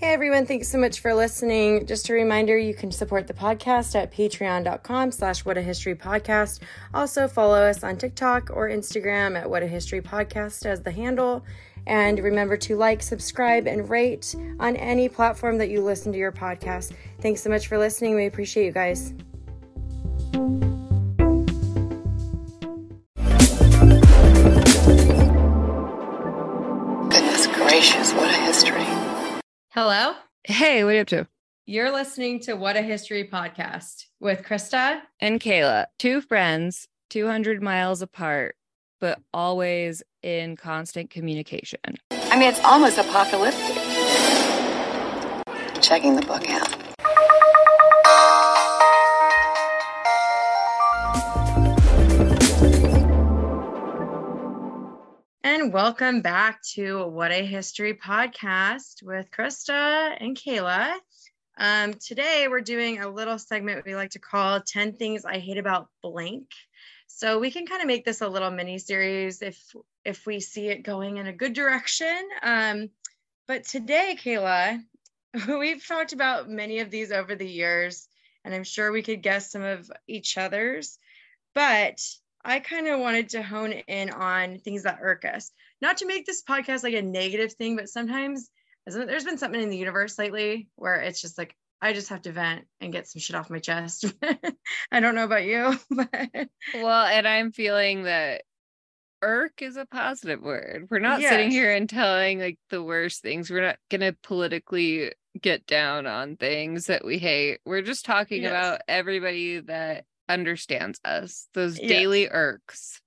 Hey everyone, thanks so much for listening. Just a reminder, you can support the podcast at patreon.com slash what a history podcast. Also follow us on TikTok or Instagram at what a history podcast as the handle. And remember to like, subscribe, and rate on any platform that you listen to your podcast. Thanks so much for listening. We appreciate you guys. Hey, what are you up to? You're listening to What a History podcast with Krista. And Kayla, two friends, 200 miles apart, but always in constant communication. I mean, it's almost apocalyptic. Checking the book out. And welcome back to What a History podcast with Krista and Kayla. Um, today we're doing a little segment we like to call 10 Things I Hate About Blank. So we can kind of make this a little mini series if if we see it going in a good direction. Um, but today, Kayla, we've talked about many of these over the years, and I'm sure we could guess some of each other's. But I kind of wanted to hone in on things that irk us. Not to make this podcast like a negative thing, but sometimes there's been something in the universe lately where it's just like, I just have to vent and get some shit off my chest. I don't know about you, but Well, and I'm feeling that irk is a positive word. We're not sitting here and telling like the worst things. We're not going to politically get down on things that we hate. We're just talking Yes. about everybody that understands us, those daily irks.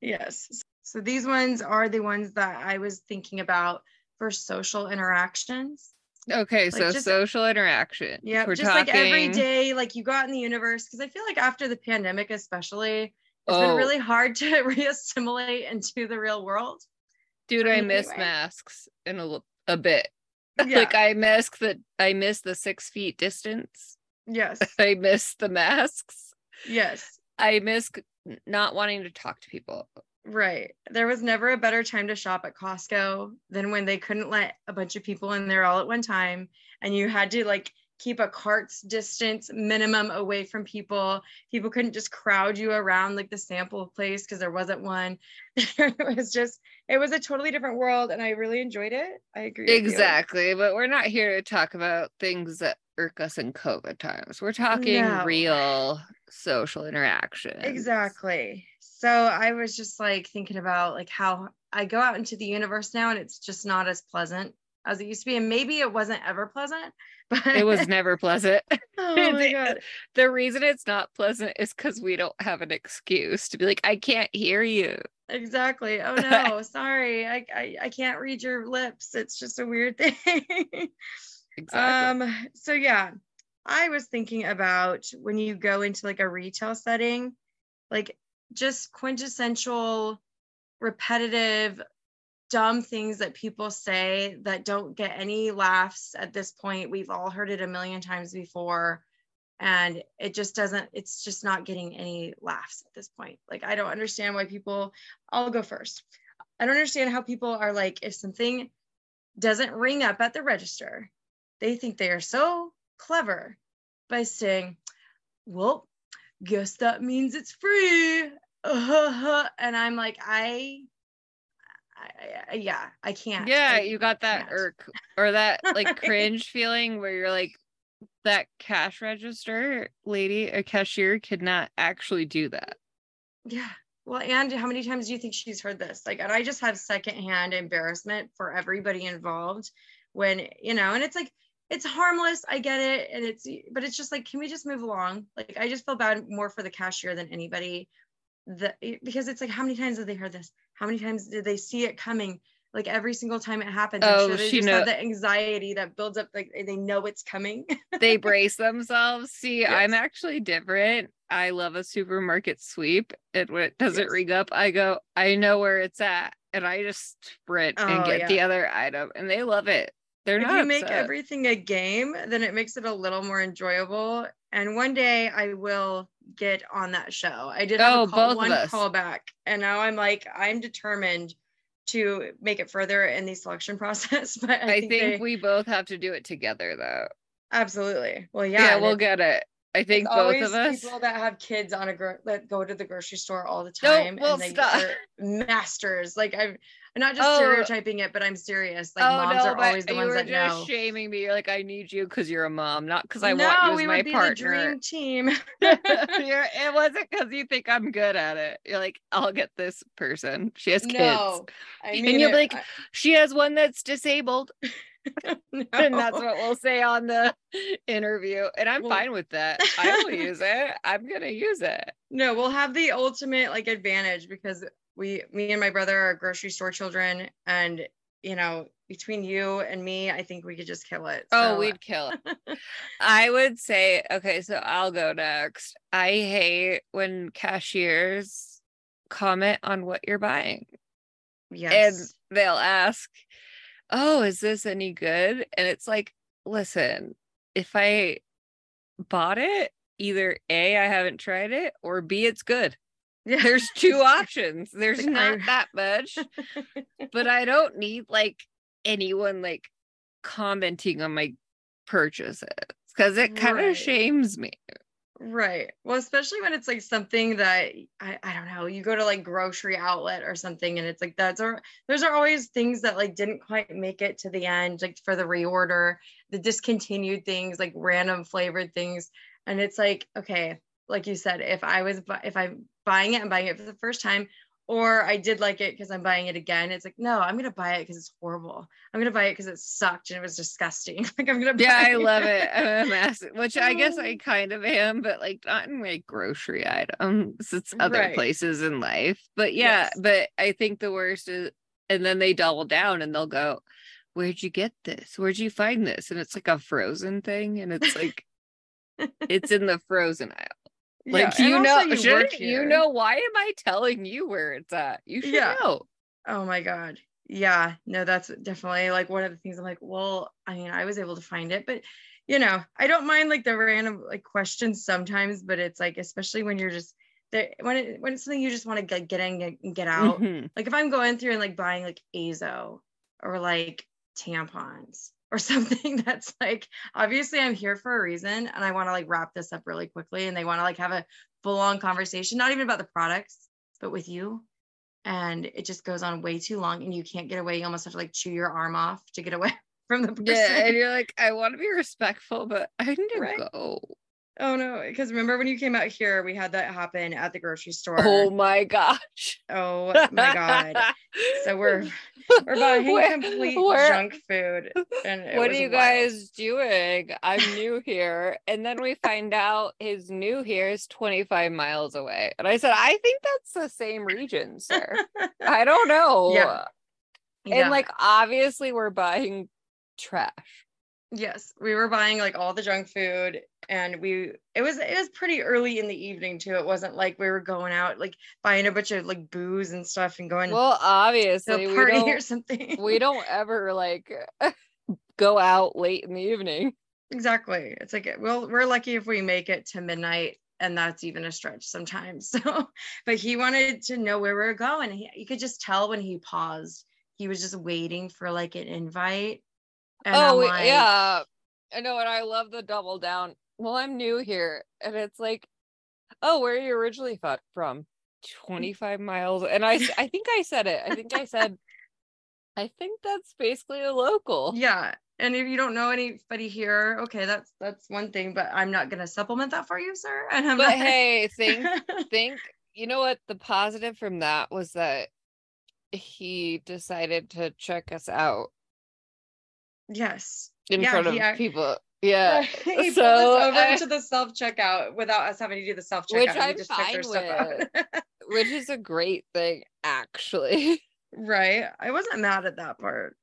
yes. So these ones are the ones that I was thinking about for social interactions. Okay, Like, so just- social interaction. Yeah, We're just like every day, like you go out in the universe. Because I feel like after the pandemic, especially, it's Oh. been really hard to reassimilate into the real world. Dude, I miss anyway. masks in a, a bit. Yeah. Like I miss the I miss the six feet distance. yes, I miss the masks. Yes, I miss not wanting to talk to people. right. There was never a better time to shop at Costco than when they couldn't let a bunch of people in there all at one time, and you had to like keep a cart's distance minimum away from people. People couldn't just crowd you around like the sample place because there wasn't one. it was just, it was a totally different world, and I really enjoyed it. I agree. Exactly, but we're not here to talk about things that irk us in COVID times. We're talking No. real social interaction. Exactly. So I was just like thinking about like how I go out into the universe now and it's just not as pleasant as it used to be. And maybe it wasn't ever pleasant, but It was never pleasant. oh my the- god. The reason it's not pleasant is because we don't have an excuse to be like, I can't hear you. Exactly. Oh no, sorry. I, I I can't read your lips. It's just a weird thing. Exactly. Um, so yeah, I was thinking about when you go into like a retail setting, like just quintessential, repetitive, dumb things that people say that don't get any laughs at this point. We've all heard it a million times before. And it just doesn't, it's just not getting any laughs at this point. Like, I don't understand why people, I'll go first. I don't understand how people are like, if something doesn't ring up at the register, they think they are so clever by saying, Well, guess that means it's free. and I'm like, I, I, I yeah, I can't. yeah, I you got that can't. irk or that like cringe feeling where you're like, that cash register lady, a cashier, could not actually do that. Yeah. Well, and how many times do you think she's heard this? Like, and I just have secondhand embarrassment for everybody involved when, you know, and it's like, it's harmless. I get it. And it's, but it's just like, can we just move along? Like, I just feel bad more for the cashier than anybody. The, because it's like, how many times have they heard this? How many times did they see it coming? Like every single time it happens, Oh, sure she just know- have anxiety that builds up. Like they know it's coming. They brace themselves. See, I'm actually different. I love a supermarket sweep. And when it doesn't Yes. ring up, I go, I know where it's at. And I just sprint and Oh, get yeah. the other item. And they love it. They're if you make upset. everything a game, then it makes it a little more enjoyable. And one day I will get on that show. I did have Oh, a call, one us. callback, and now I'm like, I'm determined to make it further in the selection process. But I, I think, think they- we both have to do it together though. absolutely. Well, yeah, Yeah, we'll get it. I think both of us. people that have kids on a gro- that go to the grocery store all the No, time well, and they stop. are masters. Like I'm, I'm not just Oh. stereotyping it, but I'm serious. Like oh moms no, are always the you ones were that just know. shaming me. You're like, I need you because you're a mom, not because I no, want you as we my would be the partner. dream team. You're- it wasn't because you think I'm good at it. You're like, I'll get this person. She has kids. no, I mean And you'll be it- like, She has one that's disabled. I- And that's what we'll say on the interview. And I'm Well- fine with that. I will use it. I'm gonna use it. No, we'll have the ultimate like advantage because we, me and my brother are grocery store children, and you know, between you and me, I think we could just kill it. Oh, we'd kill it. I would say, okay, so I'll go next. I hate when cashiers comment on what you're buying. yes, and they'll ask, "Oh, is this any good?" And it's like, "Listen, if I bought it, either A, I haven't tried it, or B, it's good. Yeah. There's two options. There's Like, not I- that much, but I don't need like anyone like commenting on my purchases because it kind of Right. shames me. Right. Well, especially when it's like something that I, I don't know, you go to like grocery outlet or something and it's like that's are those are always things that like didn't quite make it to the end, like for the reorder, the discontinued things, like random flavored things. And it's like, okay, like you said, if I was if I'm buying it, I'm buying it for the first time, or I did like it because I'm buying it again. It's like, no, I'm gonna buy it because it's horrible. I'm gonna buy it because it sucked and it was disgusting. like I'm gonna buy Yeah, I love it. I'm a massive, which I guess I Oh. kind of am, but like not in my grocery items. It's other Right. places in life. But yeah, Yes. but I think the worst is, and then they double down and they'll go, Where'd you get this? Where'd you find this? And it's like a frozen thing. And it's like, it's in the frozen aisle. Like, Yeah, you know, you you know, why am I telling you where it's at? You should Yeah. know. Oh my God. Yeah, no, that's definitely like one of the things I'm like, well, I mean, I was able to find it, but you know, I don't mind like the random like questions sometimes, but it's like, especially when you're just there, when it, when it's something you just want to get, get in and get out. Mhm. Like if I'm going through and like buying like Azo or like tampons or something that's like, obviously I'm here for a reason and I want to like wrap this up really quickly and they want to like have a full on conversation, not even about the products, but with you and it just goes on way too long and you can't get away. You almost have to like chew your arm off to get away from the person. Yeah. And you're like, I want to be respectful, but I need to Right. go. Oh no, because remember when you came out here, we had that happen at the grocery oh store. Oh my gosh. Oh my god. So we're we're buying Where- complete where- junk food. And what are you wild. guys doing? I'm new here. And then we find out his new here is 25 miles away. And I said, I think that's the same region, sir. I don't know. Yeah. And Yeah. like, obviously, we're buying trash. Yes, we were buying like all the junk food and we it was it was pretty early in the evening too. It wasn't like we were going out like buying a bunch of like booze and stuff and going Well, to obviously, a party or don't, something. we don't ever like go out late in the evening. Exactly. It's like well, we're lucky if we make it to midnight, and that's even a stretch sometimes. So, but he wanted to know where we were going. He, you could just tell when he paused, he was just waiting for like an invite. And oh like, yeah i know and i love the double down well i'm new here and it's like oh where are you originally fro- from mm. 25 miles and I I think i said it i think i said i think that's basically a local yeah. And if you don't know anybody here, okay, that's that's one thing. But I'm not gonna supplement that for you, sir. And I'm but not- hey think think you know what the positive from that was that he decided to check us out yes, in Yeah, front of he ac- people yeah he pulled so, us over uh, to the self checkout without us having to do the self checkout. Which I'm just checked our fine stuff out. which is a great thing actually right. I wasn't mad at that part.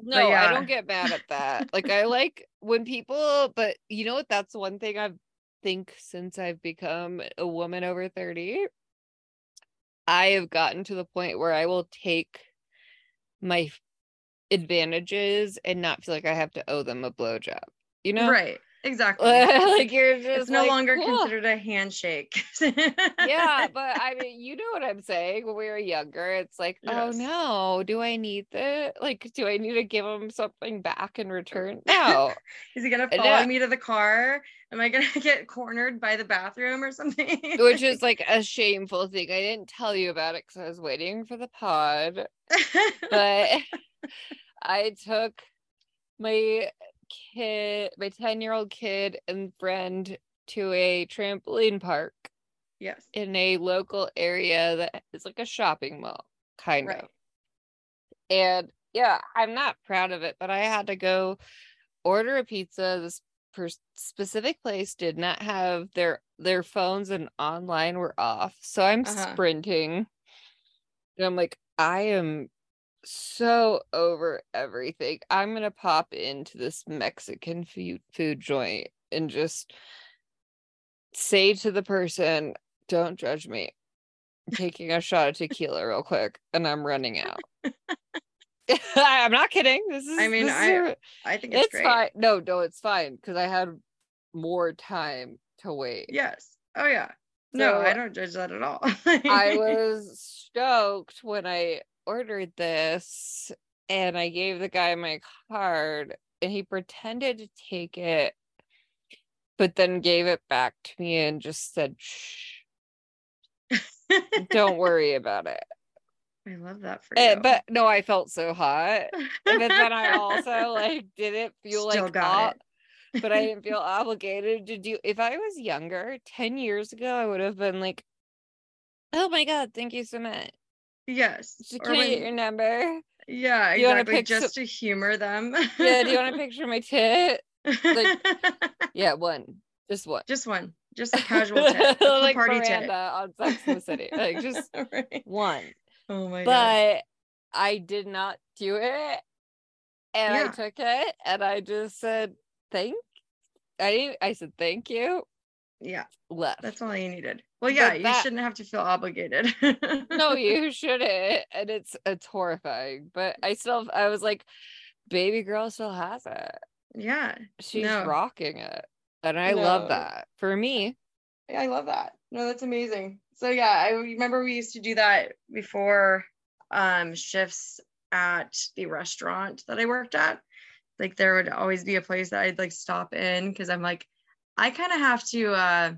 No, I don't get mad at that. Like I like when people, but you know what? That's one thing I've think since I've become a woman over 30. I have gotten to the point where I will take my advantages and not feel like I have to owe them a blowjob. You know? Right. exactly. like you're just it's no like, longer "Cool." considered a handshake. yeah, but I mean, you know what I'm saying. When we were younger, it's like, oh no, do I need this? Like, do I need to give him something back in return? No. Is he gonna follow no. me to the car? Am I gonna get cornered by the bathroom or something? Which is like a shameful thing. I didn't tell you about it because I was waiting for the pod. But I took my kid, my 10 year old kid and friend to a trampoline park yes. in a local area that is like a shopping mall, kind Right. of. And yeah, I'm not proud of it, but I had to go order a pizza. This per- specific place did not have their their phones and online were off. So I'm Uh-huh. sprinting. And I'm like, I am so over everything. I'm gonna pop into this Mexican food food joint and just say to the person, don't judge me. I'm taking a shot of tequila real quick and I'm running out. I'm not kidding. This is I mean, I is I- think it's, it's great. fine. No, no, it's fine because I had more time to wait. Yes. Oh yeah. No, I don't judge that at all. I was stoked when I ordered this and I gave the guy my card and he pretended to take it, but then gave it back to me and just said, shh, don't worry about it. I love that for you. but no, I felt so hot. But then I also like didn't feel Still like got ob- but I didn't feel obligated to do if I was younger, 10 years ago, I would have been like, Oh my god, thank you so much. yes. Just Or can I get your number? yeah, you exactly. some- Just to humor them. Yeah, do you want a picture of my tit? like- Yeah, one. Just one. just one. Just a casual tip. Like party Miranda tip. on Sex in the City. Like just Right. one. Oh my god. But I did not do it. And I took it and I just said thank I didn't I said thank you. Yeah, Left. that's all you needed. Well, yeah, you shouldn't have to feel obligated. no, you shouldn't. And it's it's horrifying. But I still I was like, baby girl still has it. Yeah, She's No. rocking it. And I love that. For me, I love that. No, that's amazing. So yeah, I remember we used to do that before um shifts at the restaurant that I worked at. Like there would always be a place that I'd like stop in because I'm like, I kind of have to uh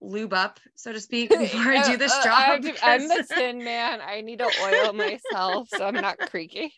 lube up, so to speak, before I do this Uh, uh, job. I'm, I'm the tin man. I need to oil myself so I'm not creaky.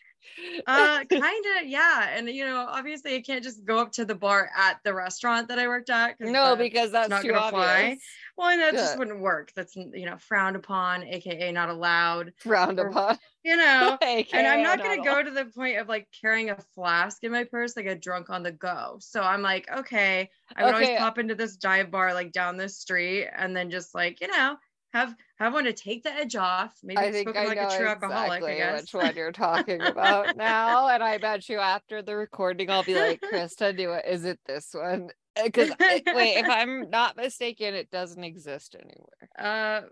Uh kind of yeah and you know obviously i can't just go up to the bar at the restaurant that i worked at. no, because that's not too gonna fly. well and that just wouldn't work that's you know frowned upon aka not allowed Frowned Or- upon. you know and i'm not not go to the point of like carrying a flask in my purse like a drunk on the go so i'm like okay i would Okay. always pop into this dive bar like down the street and then just like you know have have one to take the edge off maybe I think I like know a true alcoholic i exactly guess which one you're talking about now, and I bet you after the recording, I'll be like, "Krista, do it. Is it this one?" Because wait, if I'm not mistaken, it doesn't exist anywhere. uh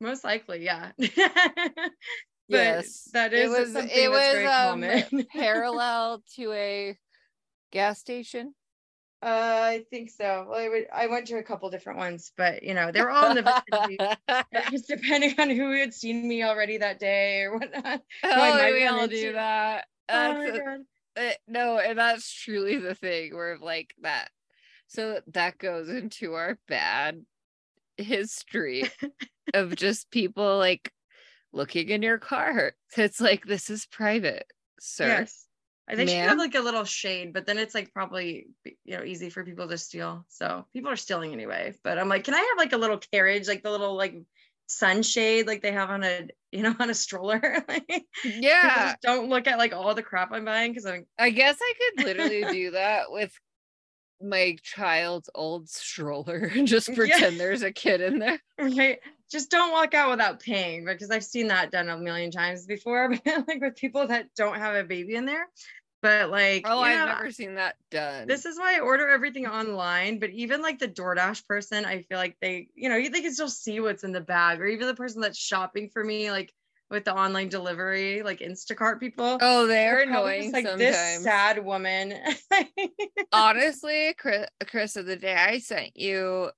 most likely yeah but yes, that it is was. something It was um, parallel to a gas station. Uh, I think so. Well, I, would, I went to a couple different ones, but you know, they were all in the vicinity. Just depending on who had seen me already that day or whatnot. oh, we all do that. Oh my a- God. uh, no, and that's truly the thing where like that. So that goes into our bad history of just people like looking in your car. It's like this is private, sir. Yes. I think should have like a little shade, but then it's like probably you know easy for people to steal. So people are stealing anyway. But I'm like, can I have like a little carriage, like the little like sunshade like they have on a you know on a stroller? like Yeah, just don't look at like all the crap I'm buying because I'm I guess I could literally do that with my child's old stroller and just Yeah. pretend there's a kid in there. Right. Just don't walk out without paying because I've seen that done a million times before, like with people that don't have a baby in there. But like, Oh, you I've never seen that done. this is why I order everything online. But even like the DoorDash person, I feel like they, you know, they can still see what's in the bag, or even the person that's shopping for me, like with the online delivery, like Instacart people. Oh, they're They're annoying just like sometimes. this sad woman. Honestly, Chris, Chris, of the day I sent you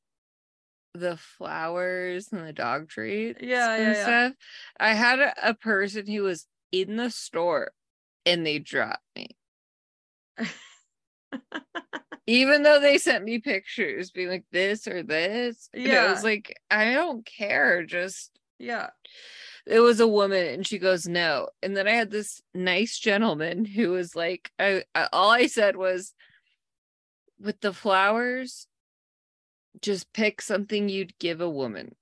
the flowers and the dog treats Yeah, and yeah, yeah. stuff. I had a, a person who was in the store and they dropped me. Even though they sent me pictures being like this or this. And it was like, I don't care. Just yeah. it was a woman and she goes no and then i had this nice gentleman who was like I, I all i said was with the flowers just pick something you'd give a woman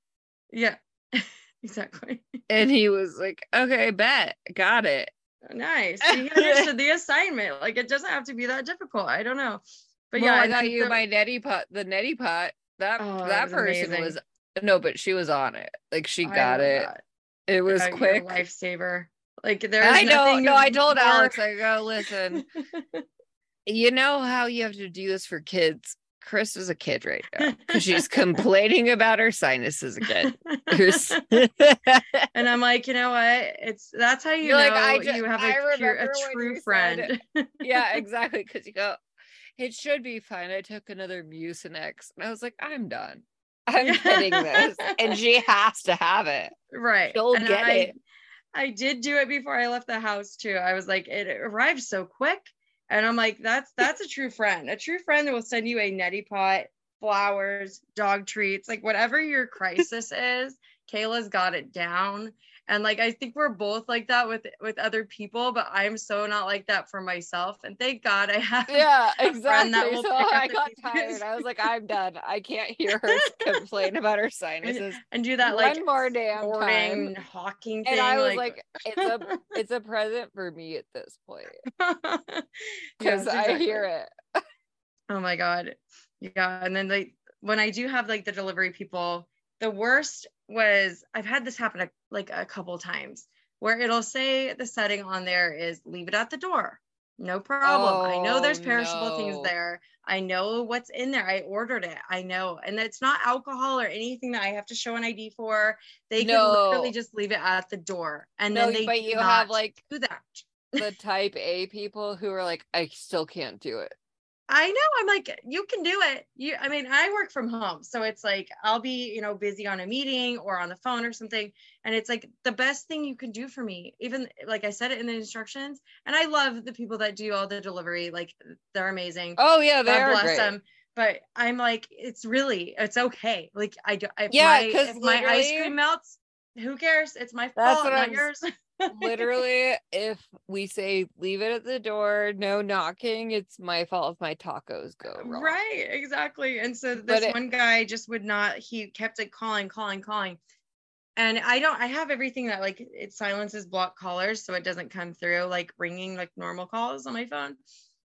Yeah. exactly. and he was like okay bet got it Nice. He understood the assignment. Like it doesn't have to be that difficult. I don't know. But well, yeah, i got you my neti pot the neti pot that Oh, that that was person amazing. was no but she was on it like she got it that. it was Yeah, quick lifesaver. Like there's i know no i told alex i go listen you know how you have to do this for kids chris is a kid right now because she's complaining about her sinuses again and I'm like, you know what? It's that's how you You're know like, I ju- you have I a, pure, a true friend. yeah exactly because you go it should be fine i took another mucinex and i was like i'm done i'm getting this and she has to have it right. She'll and get I, it. I did do it before I left the house too. I was like, it arrived so quick. And I'm like, that's that's a true friend. A true friend that will send you a neti pot, flowers, dog treats, like whatever your crisis is. Kayla's got it down. And like I think we're both like that with with other people, but I'm so not like that for myself. And thank God I have yeah exactly so i got tired i was like i'm done i can't hear her complain about her sinuses and do that like one more damn morning time hawking thing. and i was like it's a it's a present for me at this point because i hear it Oh my god. Yeah. And then like when I do have like the delivery people, the worst was I've had this happen a, like a couple times where it'll say the setting on there is leave it at the door. No problem. I know there's Oh, perishable things there. I know what's in there. I ordered it. I know. And it's not alcohol or anything that I have to show an ID for. They can literally just leave it at the door. And no then they but you have like do that. the type a people who are like i still can't do it I know. I'm like, you can do it. You, I mean, I work from home, so it's like I'll be, you know, busy on a meeting or on the phone or something, and it's like the best thing you can do for me. Even like I said it in the instructions, and I love the people that do all the delivery. Like they're amazing. oh yeah they God are bless great. them. But I'm like, it's really, it's okay. Like I do. If Yeah, my, 'cause if my ice cream melts, who cares? It's my That's fault, not I'm yours. literally if we say leave it at the door no knocking it's my fault if my tacos go wrong Right, exactly. And so this it- one guy just would not, he kept like calling, calling, calling. And I don't, I have everything that like it silences block callers so it doesn't come through like ringing like normal calls on my phone.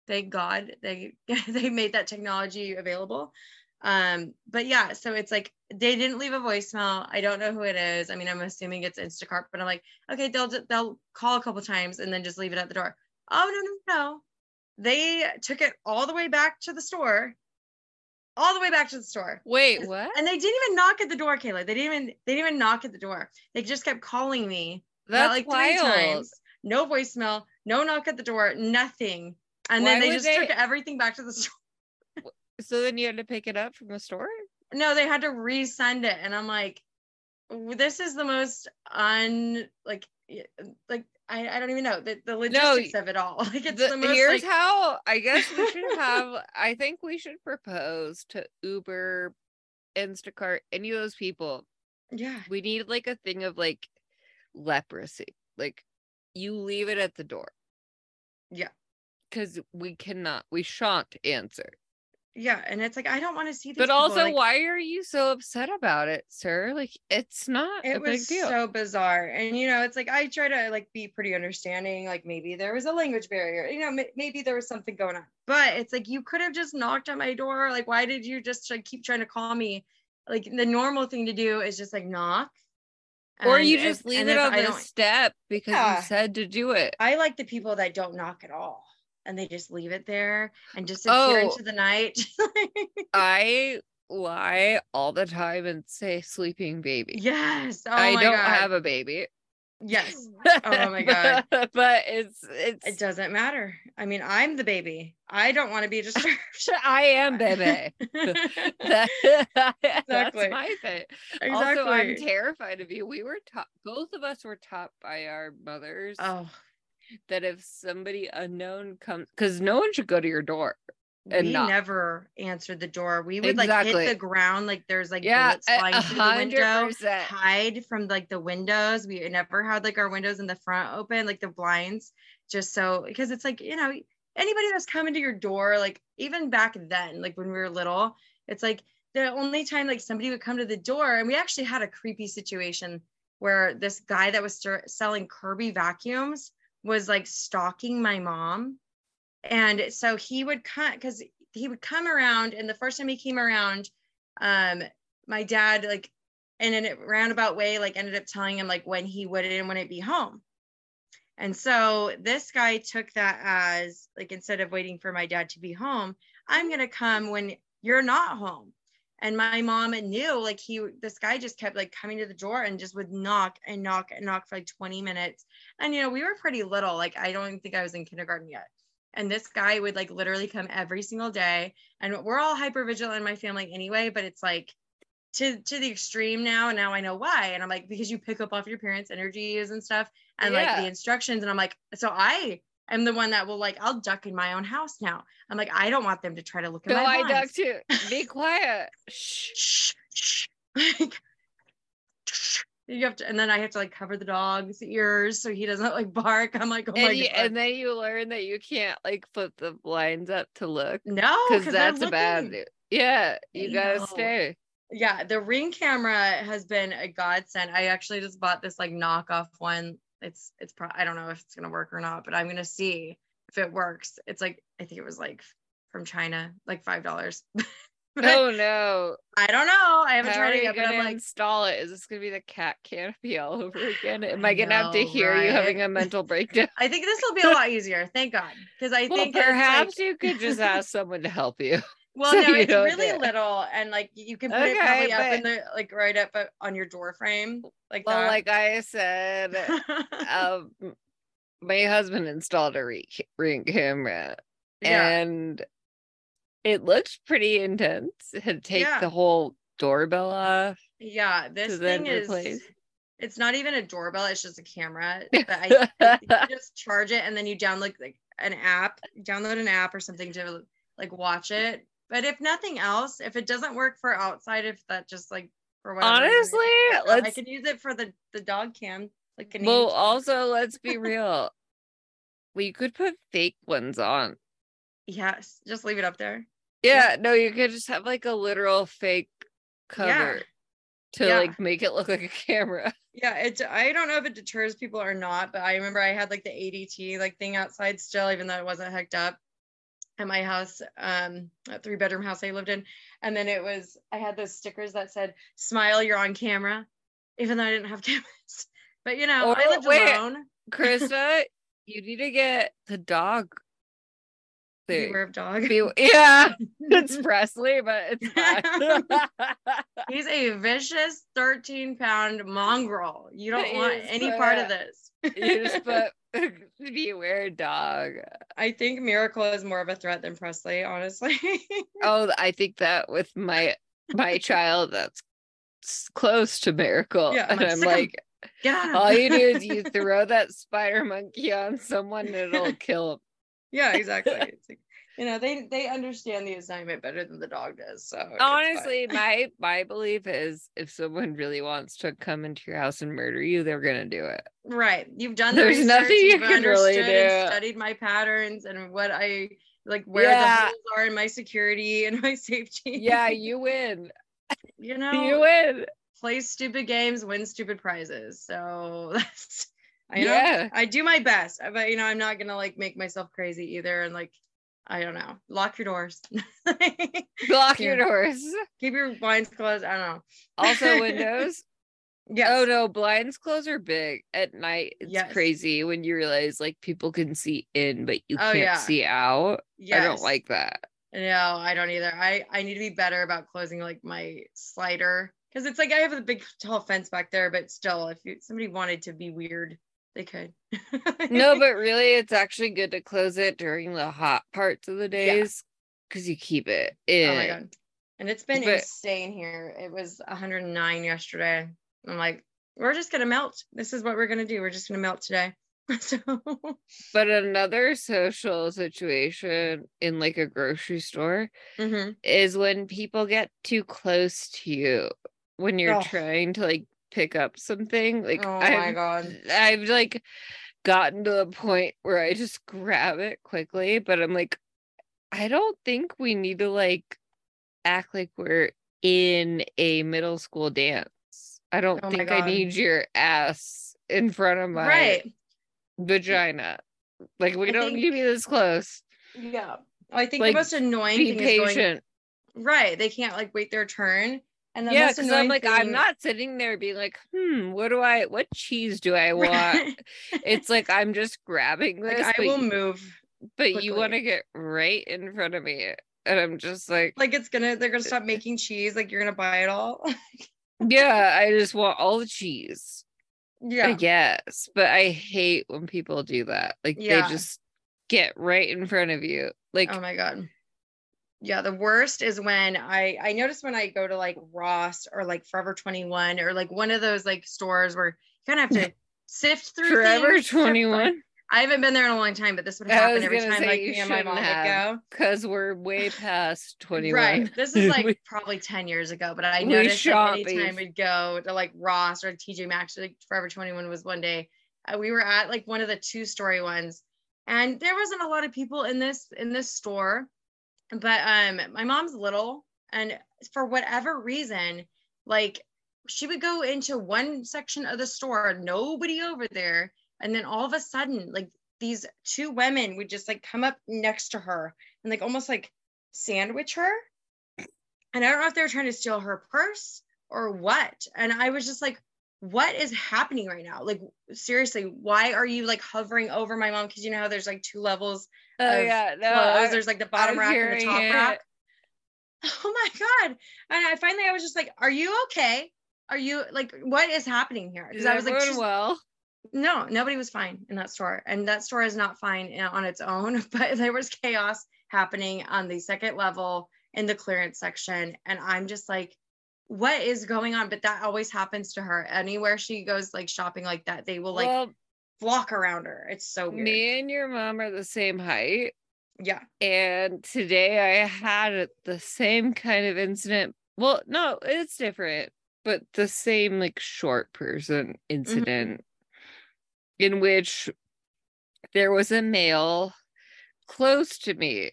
Thank God they they made that technology available. Um, but yeah, so it's like they didn't leave a voicemail. I don't know who it is. I mean, I'm assuming it's Instacart, but I'm like, okay, they'll they'll call a couple times and then just leave it at the door. Oh no, no, no. They took it all the way back to the store. All the way back to the store. wait what And they didn't even knock at the door, Kayla. They didn't even they didn't even knock at the door. They just kept calling me that's like wild three times. No voicemail, no knock at the door, nothing. And Why then they just they- took everything back to the store. So then you had to pick it up from the store No, they had to resend it. And I'm like, this is the most un like like I, I don't even know the, the logistics of it all. Like it's The- the, most here's like, how i guess we should have i think we should propose to uber instacart any of those people yeah. we need like a thing of like leprosy like you leave it at the door Yeah. because we cannot we shan't answer Yeah. And it's like I don't want to see these but people, also like, why are you so upset about it sir like it's not it was so bizarre and you know it's like i try to like be pretty understanding like maybe there was a language barrier you know m- maybe there was something going on but it's like you could have just knocked on my door like why did you just like keep trying to call me like the normal thing to do is just like knock or you just leave it on the step because Yeah. you said to do it i like the people that don't knock at all and they just leave it there and disappear Oh. into the night i lie all the time and say sleeping baby yes oh i don't God. have a baby Yes. Oh my God. but, but it's it's It doesn't matter. I mean, I'm the baby. I don't want to be disturbed. I am baby. That- Exactly. That's my thing. exactly. Also, I'm terrified of you. We were taught, both of us were taught by our mothers oh, that if somebody unknown comes, because no one should go to your door. And we not- never answered the door. We would like hit the ground like there's like Yeah, bullets flying through the window. Hide from like the windows. We never had like our windows in the front open, like the blinds, just so because it's like you know anybody that's coming to your door, like even back then, like when we were little, it's like the only time like somebody would come to the door, and we actually had a creepy situation where this guy that was stir- selling Kirby vacuums was like stalking my mom. And so he would come because he would come around, and the first time he came around, um, my dad like in a roundabout way, like ended up telling him like when he would and wouldn't be home. And so this guy took that as like instead of waiting for my dad to be home, I'm gonna come when you're not home. And my mom knew like he this guy just kept like coming to the door and just would knock and knock and knock for like 20 minutes. And you know, we were pretty little, like I don't think I was in kindergarten yet. And this guy would like literally come every single day. And we're all hyper vigilant in my family anyway, but it's like to to the extreme now. And now I know why. And I'm like, because you pick up off your parents' energies and stuff and like the instructions. And I'm like, so I am the one that will like, I'll duck in my own house now. I'm like, I don't want them to try to look at No, my I blinds. duck too. Be quiet. Shh. Shh, shh. Like, you have to, and then I have to like cover the dog's ears so he doesn't like bark. I'm like, oh my And, you, god, and then you learn that you can't like flip the blinds up to look no, because that's a bad. Yeah, you gotta No. stay. Yeah, the ring camera has been a godsend. I actually just bought this like knockoff one. It's it's pro- I don't know if it's gonna work or not, but I'm gonna see if it works. It's like I think it was like from China, like five dollars. Oh no! I don't know. I haven't How tried it yet, but gonna I'm like, install it? Is this gonna be the cat canopy all over again? Am I I gonna have to hear you having a mental breakdown? I think this will be a lot easier. Thank God, because I well, think it's, like- perhaps you could just ask someone to help you. Well, no, it's really it. little, and like you can put it Okay, probably up in the like right up uh, on your door frame, like Well, that. like I said, um, my husband installed a re- ring camera, yeah, and it looked pretty intense. It had to take Yeah. the whole doorbell off. yeah. This thing is. replace. It's not even a doorbell; it's just a camera. But I, I you just charge it, and then you download like an app, download an app or something to like watch it. But if nothing else, if it doesn't work for outside, if that just like for whatever, Honestly, I let's can use it for the the dog cam. Like an well. Also, let's be real. We could put fake ones on. yes, just leave it up there. Yeah, no, you could just have like a literal fake cover to Yeah. like make it look like a camera. Yeah, it. I don't know if it deters people or not, but I remember I had like the ADT like thing outside still, even though it wasn't hooked up at my house, um, a three bedroom house I lived in, and then it was I had those stickers that said "Smile, you're on camera," even though I didn't have cameras. But you know, I Oh, lived wait. alone. Krista, you need to get the dog. Beware of dog. Be- yeah, it's Presley, but it's. He's a vicious 13 pound mongrel. You don't want any part of this. You just put beware dog. I think Miracle is more of a threat than Presley, honestly. Oh, I think that with my my child that's close to miracle. Yeah, and I'm like, him. all you do is you throw that spider monkey on someone, and it'll kill him. Yeah, exactly. Like, you know, they they understand the assignment better than the dog does. So. Honestly, my my belief is if someone really wants to come into your house and murder you, they're gonna do it. right, you've done the There's research, nothing you you've can really do. studied my patterns and what I like, where Yeah. the holes are in my security and my safety. Yeah, you win. you know, You win. play stupid games, win stupid prizes. So that's I know Yeah. I do my best, but you know, I'm not gonna like make myself crazy either and like I don't know. Lock your doors. Lock your doors. Keep your blinds closed. I don't know. Also, windows. Yeah. Oh no, blinds close are big at night. It's Yes. crazy when you realize like people can see in, but you Oh, can't yeah. see out. I don't like that. No, I don't either. I I need to be better about closing like my slider because it's like I have a big tall fence back there, but still, if you, somebody wanted to be weird, they could. no, but really, it's actually good to close it during the hot parts of the days because you keep it in. oh my god, and it's been But- insane here. It was 109 yesterday. I'm like, we're just gonna melt. This is what we're gonna do. We're just gonna melt today. so But another social situation in like a grocery store mhm. is when people get too close to you when you're Oh. trying to like pick up something. Like oh my I've, god. I've like gotten to the point where I just grab it quickly, but I'm like, I don't think we need to like act like we're in a middle school dance. I don't Oh think I need your ass in front of my Right. vagina. Like we I don't think- need to be this close. Yeah. I think Like, the most annoying Be thing is going right. They can't like wait their turn. And Yeah, because I'm like, I'm not sitting there being like, hmm, what do I what cheese do I want? It's like I'm just grabbing this, like I will y- move. but you want to get right in front of me. And I'm just like, Like it's gonna they're gonna stop making cheese. Like you're gonna buy it all. yeah, I just want all the cheese. I yeah. guess. But I hate when people do that. Like Yeah. they just get right in front of you. Like Oh my god. Yeah, the worst is when I I notice when I go to like Ross or like Forever 21 or like one of those like stores where you kind of have to sift through Forever things to find- 21. I haven't been there in a long time, but this would happen every time like me and my mom shouldn't would go. Because we're way past 21. Right. This is like We- probably 10 years ago, but I noticed like anytime we'd go to like Ross or TJ Maxx, or, like Forever 21 was one day. Uh, we were at like one of the two story ones, and there wasn't a lot of people in this in this store. But um my mom's little, and for whatever reason, like she would go into one section of the store, nobody over there, and then all of a sudden, like these two women would just like come up next to her and like almost like sandwich her. And I don't know if they were trying to steal her purse or what. And I was just like, what is happening right now? Like, seriously, why are you like hovering over my mom? Because you know how there's like two levels Oh of yeah, no. I- there's like the bottom rack and the top it. rack. Oh my God. And I finally, I was just like, are you okay? Are you like, what is happening here? Because I was like, well. no, nobody was fine in that store. And that store is not fine uh, on its own, but there was chaos happening on the second level in the clearance section. And I'm just like, what is going on? But that always happens to her. Anywhere she goes, like shopping like that, they will like well, flock around her. It's so weird. me and your mom are the same height. yeah. And today I had the same kind of incident. Well, no, it's different, but the same like short person mm-hmm. incident in which there was a male close to me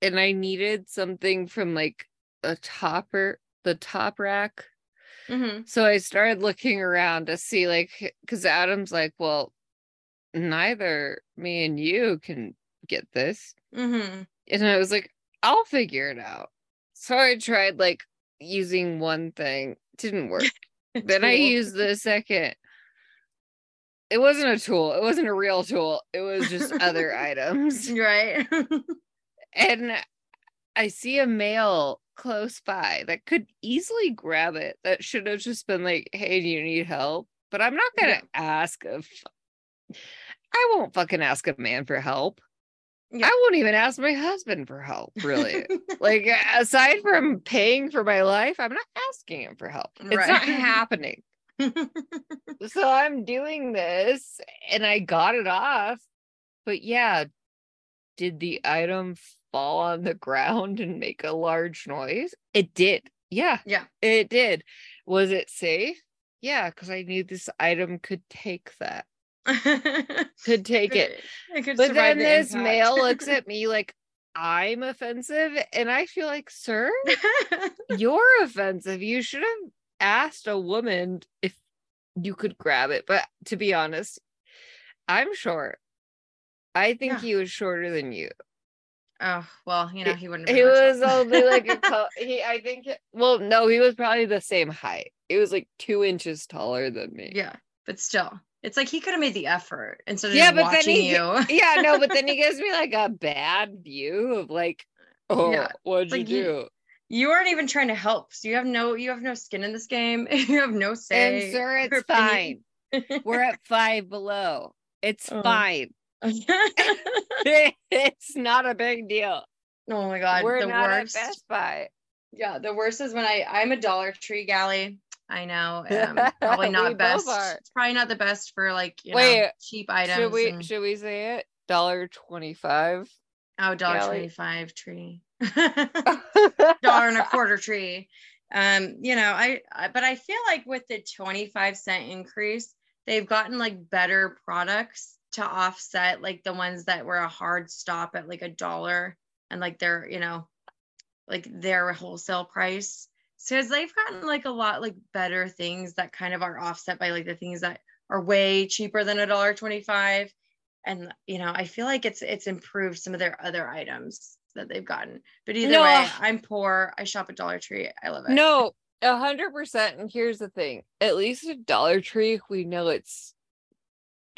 and I needed something from like a topper, the top rack. hmm So I started looking around to see like because Adam's like, well, neither me and you can get this. hmm And I was like, I'll figure it out. So I tried like using one thing, didn't work. then I used the second. It wasn't a tool, it wasn't a real tool, it was just other items. right. And I see a male close by that could easily grab it. That should have just been like, hey, do you need help? But I'm not gonna Yeah. ask if I won't fucking ask a man for help. Yeah. I won't even ask my husband for help, really. like aside from paying for my life, I'm not asking him for help. It's not happening. So I'm doing this and I got it off. But yeah, did the item fall on the ground and make a large noise? It did. Yeah, yeah. it did. Was it safe? Yeah, because I knew this item could take that, could take it. It could But then the this impact. male looks at me like I'm offensive, and I feel like, sir, you're offensive. You should have asked a woman if you could grab it. But to be honest, I'm short. I think Yeah. he was shorter than you. Oh well, you know he wouldn't. He was help. only like a co- he. I think. Well, no, he was probably the same height. It was like two inches taller than me. yeah, but still, it's like he could have made the effort instead of Yeah, but then watching he- you. yeah, no, but then he gives me like a bad view of like, oh, Yeah, what'd like you you- do? you aren't even trying to help. So you have no you have no skin in this game. you have no say. And sir, it's fine. We're at five below. It's Oh. fine. it's not a big deal. oh my god, We're the not worst. at Best Buy. Yeah, the worst is when I I'm a Dollar Tree galley. I know, um, probably not best. It's probably not the best for like you know Wait, cheap items. Should we and- should we say it? Dollar twenty five. oh, dollar twenty five tree, dollar and a quarter tree. Um, you know, I, I but I feel like with the twenty five cent increase, they've gotten like better products to offset like the ones that were a hard stop at like a dollar and like their you know like their wholesale price. So as they've gotten like a lot like better things that kind of are offset by like the things that are way cheaper than a dollar 25 and you know i feel like it's it's improved some of their other items that they've gotten. But either No. way uh, i'm poor. I shop at dollar tree. I love it. No, a hundred percent. And here's the thing: at least at Dollar Tree, we know it's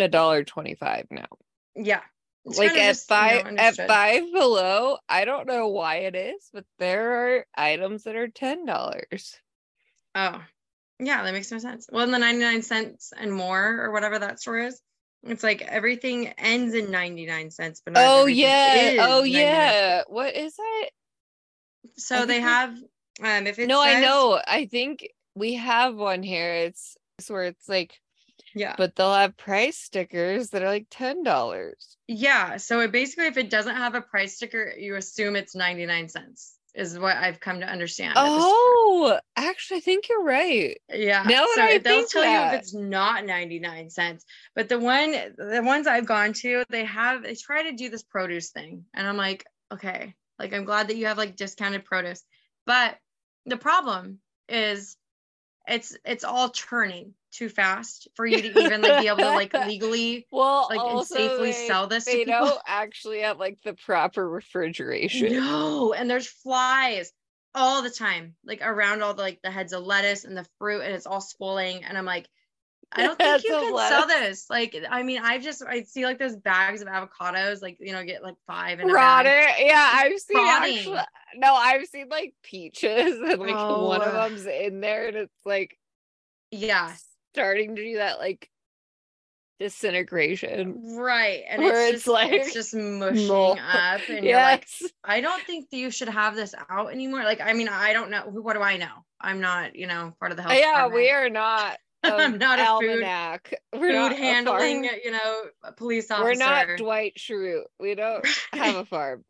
a dollar twenty five now. yeah It's like at just, you know, five at five below, I don't know why it is, but there are items that are ten dollars. Oh, yeah, that makes no sense. Well, in the 99 cents and more, or whatever that store is, it's like everything ends in 99 cents, but not Oh yeah, oh 99 yeah. What is it? So they have, um, if it no, I know. I think we have one here. It's it's where it's like, Yeah. but they'll have price stickers that are like ten dollars. Yeah. So it basically, if it doesn't have a price sticker, you assume it's 99 cents, is what I've come to understand. at the store. Oh, actually, I think you're right. Yeah. Now that so I they'll tell you if it's not 99 cents. But the one the ones I've gone to, they have they try to do this produce thing. And I'm like, okay, like I'm glad that you have like discounted produce. But the problem is it's it's all turning too fast for you to even like be able to like legally Well, like and safely they, sell this to they people. don't actually have like the proper refrigeration. No, and there's flies all the time, like around all the like the heads of lettuce and the fruit, and it's all swelling. And I'm like, I don't think you can sell this. Like, I mean, I just I see like those bags of avocados, like you know, get like five and a Rotted. Yeah, I've seen Rotting. actually. No, I've seen like peaches and like one of Oh. them's in there and it's like Yeah, starting to do that like disintegration. right. And Where it's it's just like it's just mushing up, and you're like, Yes. I don't think you should have this out anymore. Like, I mean, I don't know. What do I know? I'm not, you know, part of the health. yeah, department. we are not. I'm not a food- almanac. We're food handling, farm. you know, police officer. We're not Dwight Schrute. We don't have a farm.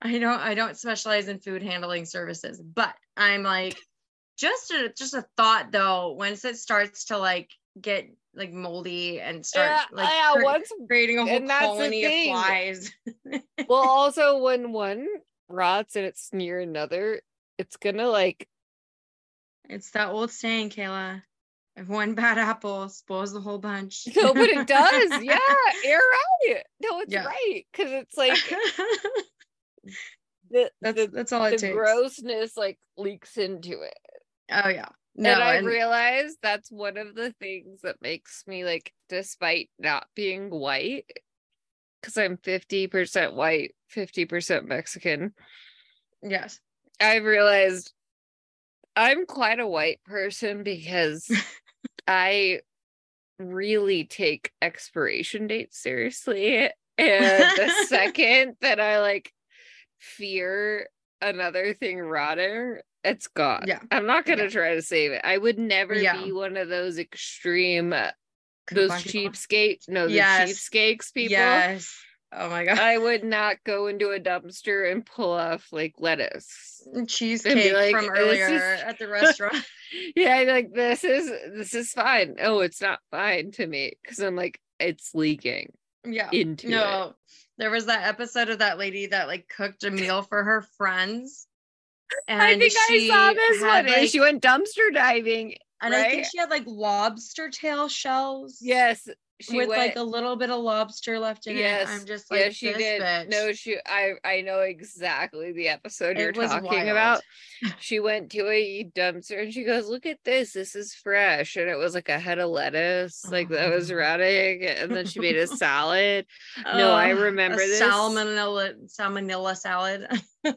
I don't I don't specialize in food handling services, but I'm like just a just a thought though, once it starts to like get like moldy and start Yeah, like yeah. Once creating a whole colony of flies. well also when one rots and it's near another it's gonna like it's that old saying, Kayla. If one bad apple spoils the whole bunch. no but it does yeah you're right no it's Yeah. right because it's like the that's the, that's all it the takes. grossness like leaks into it Oh yeah. No, and i and- realized that's one of the things that makes me like despite not being white because i'm 50% white 50% mexican yes. I've realized I'm quite a white person because I really take expiration dates seriously. And the second that I like fear another thing rotting, it's gone. Yeah. I'm not gonna Yeah. try to save it. I would never Yeah. be one of those extreme uh, those cheapskate no the Yes. cheapskates people. Yes. Oh my god. I would not go into a dumpster and pull off like lettuce. cheesecake like, from earlier is- at the restaurant. yeah, be like this is this is fine. Oh, it's not fine to me because I'm like it's leaking yeah. into it. No, there was that episode of that lady that like cooked a meal for her friends. And I think I saw this one. like- she went dumpster diving. And I think she had like lobster tail shells. Yes, she with went, like a little bit of lobster left in Yes, it. I'm just like, yeah, she did. bitch. No, she. I I know exactly the episode you're talking wild. about. She went to a dumpster and she goes, "Look at this. This is fresh." And it was like a head of lettuce, like that was Oh. rotting. And then she made a salad. No, I remember a this. salmonella salmonella salad. Uh,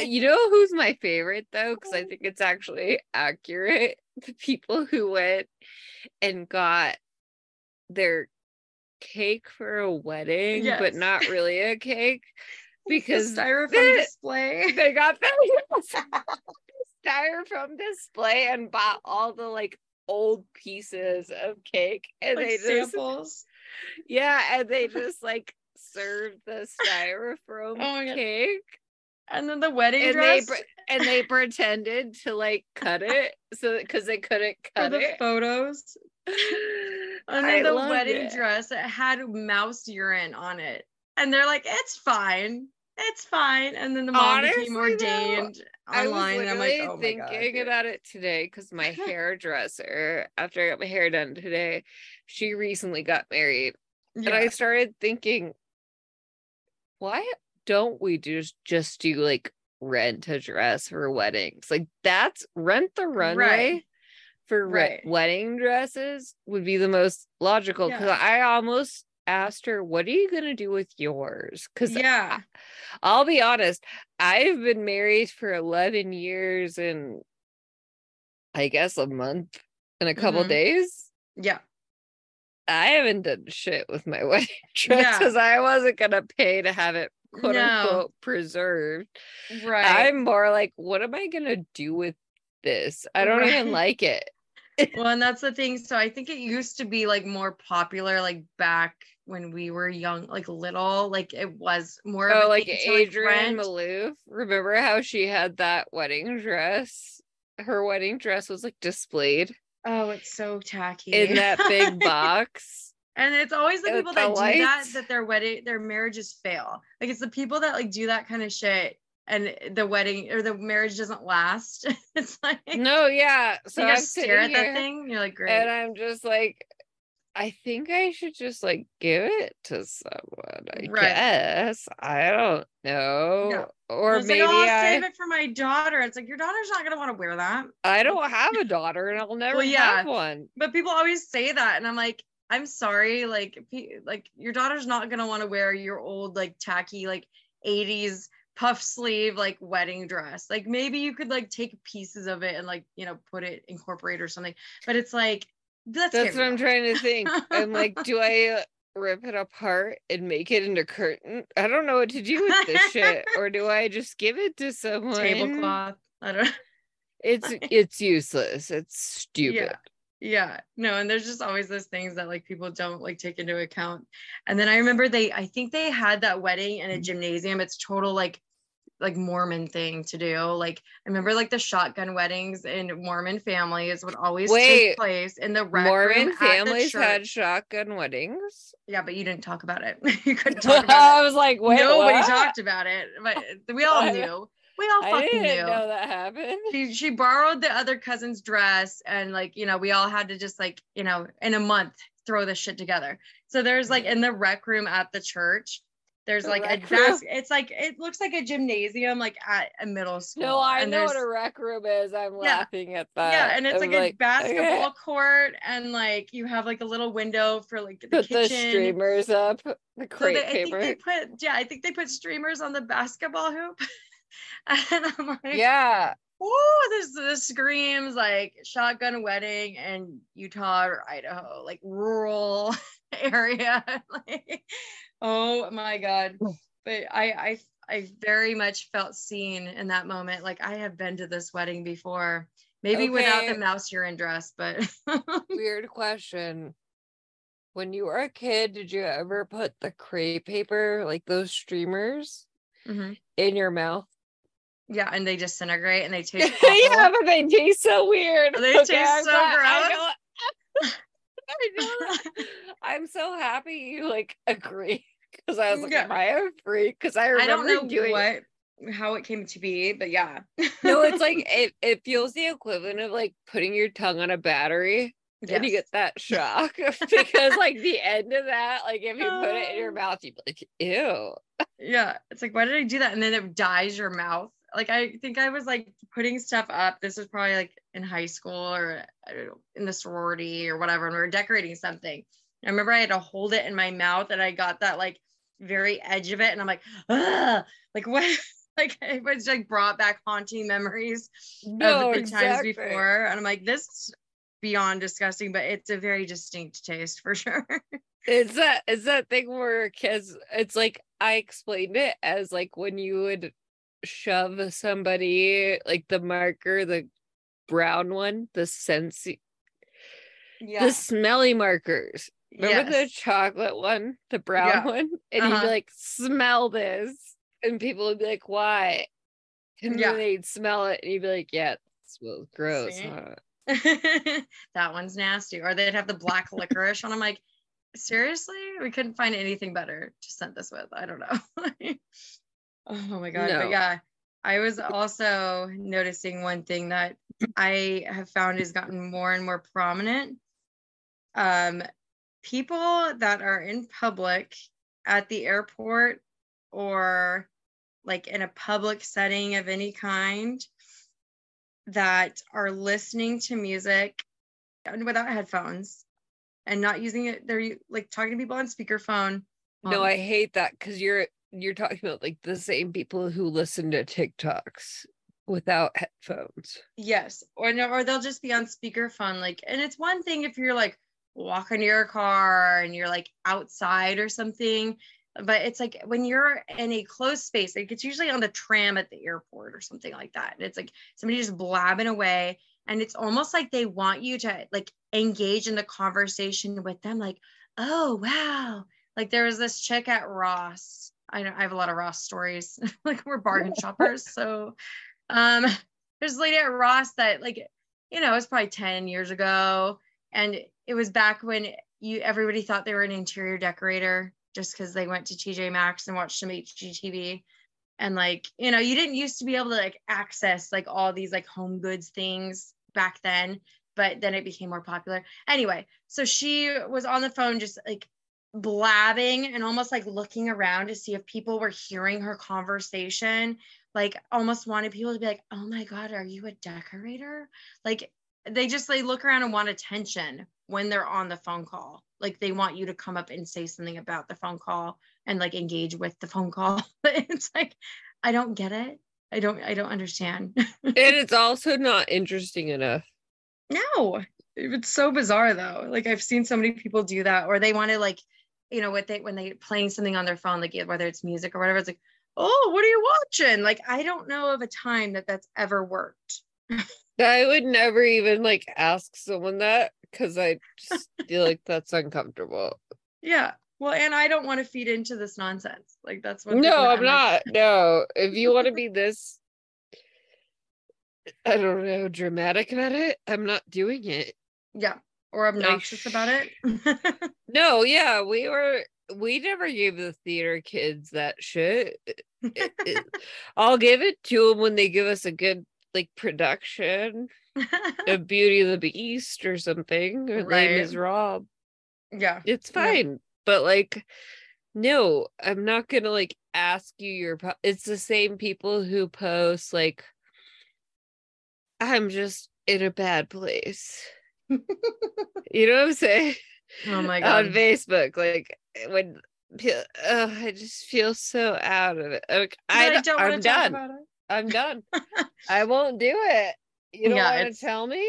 You know who's my favorite though? Because I think it's actually accurate. The people who went and got their cake for a wedding, but not really a cake because the styrofoam the- display. they got the styrofoam display and bought all the like old pieces of cake and like they just samples. yeah and they just like served the styrofoam Oh God. cake And then the wedding and they dress pre- and they pretended to like cut it so because they couldn't cut for the it photos. I then the wedding it. dress it had mouse urine on it. And they're like, it's fine. It's fine. And then the mom became Honestly, though, ordained I was online. And I'm like, oh thinking God. about it today because my hairdresser, after I got my hair done today, she recently got married. And I started thinking, why don't we just just do like rent a dress for weddings? Like that's rent the runway for re- wedding dresses would be the most logical. Because I almost asked her, "What are you gonna do with yours?" Because yeah. I'll be honest, I've been married for 11 years and I guess a month and a couple Mhm. days. Yeah. I haven't done shit with my wedding dress Yeah. because I wasn't gonna pay to have it quote No. unquote preserved. Right. I'm more like, what am I gonna do with this? I don't even like it. well, and that's the thing. So I think it used to be like more popular, like back when we were young, like little, like it was more. of Oh, a like to, like, Malouf. Remember how she had that wedding dress? Her wedding dress was like displayed Oh, it's so tacky in that big box. And it's always the people the that do that lights. that their wedding, their marriages fail. Like it's the people that like do that kind of shit, and the wedding or the marriage doesn't last. it's like No, yeah. So you stare at that thing. And you're like, great. and I'm just like, I think I should just like give it to someone. I Right. guess I don't know, or It's like, oh, maybe oh, I'll I save it for my daughter. It's like your daughter's not gonna want to wear that. I don't have a daughter and I'll never yeah. have one. But people always say that, and I'm like, I'm sorry, like, like your daughter's not gonna want to wear your old like tacky like 80s puff sleeve like wedding dress. Like maybe you could like take pieces of it and like you know put it incorporate or something. But it's like that's That's what I'm trying to think. I'm like, do I rip it apart and make it into curtain? I don't know what to do with this shit, or do I just give it to someone? tablecloth. I don't. Know. It's it's useless. It's stupid. Yeah, no, and there's just always those things that like people don't like take into account. And then I remember they, I think they had that wedding in a mm-hmm. gymnasium. It's total like, like Mormon thing to do. Like I remember like the shotgun weddings in Mormon families would always Wait, take place in the Mormon at the families had shotgun weddings. Yeah, but you didn't talk about it. you couldn't talk about it I was like, it. wait, Nobody what? talked about it, but we all knew. We all fucking I didn't knew know that happened. she she borrowed the other cousin's dress and like you know we all had to just like you know in a month throw this shit together so there's like mm. in the rec room at the church there's The like a desk it's like it looks like a gymnasium like at a middle school No, I and know what a rec room is. I'm Yeah. laughing at that. yeah and it's I'm like a basketball okay. court and like you have like a little window for like the Put the kitchen streamers up, the so crepe they, I think paper. they put yeah I think they put streamers on the basketball hoop and I'm like Yeah, Oh, there's the screams like shotgun wedding in Utah or Idaho, like rural area. like, oh my god. But I I I very much felt seen in that moment. Like I have been to this wedding before. Maybe without the mouse urine dress, but weird question. When you were a kid, did you ever put the crepe paper, like those streamers, Mhm. in your mouth? Yeah, and they disintegrate and they taste yeah, but they taste so weird. They taste I'm so glad- I gross. know- I. I'm so happy you like agree because I was like, Yeah. "Am I a freak?" Because I I don't know doing. what how it came to be, but yeah. No, it's like it. It feels the equivalent of like putting your tongue on a battery. and you get that shock because like the end of that, like if you put it in your Oh. mouth, you'd be like, ew. Yeah, it's like, why did I do that? And then it dyes your mouth. Like, I think I was like putting stuff up. This was probably like in high school or I don't know, in the sorority or whatever. And we were decorating something. I remember I had to hold it in my mouth and I got that like very edge of it. And I'm like, ah, like what? like it was like brought back haunting memories No, of the exactly. times before. And I'm like, this is beyond disgusting, but it's a very distinct taste for sure. It's that it's that thing where because it's like I explained it as like when you would shove somebody like the marker, the brown one, the sense yeah. the smelly markers. Remember the chocolate one, the brown Yeah. one? And you'd Uh-huh. be like, smell this. And people would be like, why? And Yeah. then they'd smell it and you'd be like, yeah, smells gross. Huh?" that one's nasty. Or they'd have the black licorice and I'm like, seriously? We couldn't find anything better to scent this with. I don't know. oh my god. No. But yeah, I was also noticing one thing that I have found has gotten more and more prominent. Um, people that are in public at the airport or like in a public setting of any kind that are listening to music and without headphones and not using it they're like talking to people on speakerphone No, um, I hate that because you're you're talking about like the same people who listen to TikToks without headphones. yes or no or they'll just be on speakerphone like and it's one thing if you're like walking to your car and you're like outside or something but it's like when you're in a closed space like it's usually on the tram at the airport or something like that and it's like somebody just blabbing away and it's almost like they want you to like engage in the conversation with them like oh wow like there was this chick at ross i know i have a lot of ross stories. Like we're bargain shoppers so um there's a lady at ross that like you know it was probably 10 years ago and it was back when you everybody thought they were an interior decorator just because they went to tj maxx and watched some hgtv and like you know you didn't used to be able to like access like all these like home goods things back then but then it became more popular. Anyway so she was on the phone just like blabbing and almost like looking around to see if people were hearing her conversation like almost wanted people to be like oh my god are you a decorator? Like they just they look around and want attention when they're on the phone call. Like they want you to come up and say something about the phone call and like engage with the phone call. But it's like i don't get it. I don't i don't understand. And it's also not interesting enough. no. It's so bizarre though. Like i've seen so many people do that or they want to like you know what they when they playing something on their phone like whether it's music or whatever it's like oh what are you watching like i don't know of a time that that's ever worked I would never even like ask someone that because I just feel like that's uncomfortable. yeah well and i don't want to feed into this nonsense like that's what No, I'm like, not. No, if you want to be this, I don't know, dramatic about it, I'm not doing it. yeah or obnoxious about it No, yeah, we were. We never gave the theater kids that shit. It- it- I'll give it to them when they give us a good like production a Beauty and the Beast or something, or Right. Les Miserables. yeah It's Yeah. fine, but like, no, I'm not gonna like ask you your. Po- it's the same people who post like, I'm just in a bad place. You know what I'm saying? oh my god. On Facebook, like when uh, I just feel so out of it. Like, I, I don't want I'm to talk done. about it I'm done. I won't do it. You don't Yeah, want to tell me?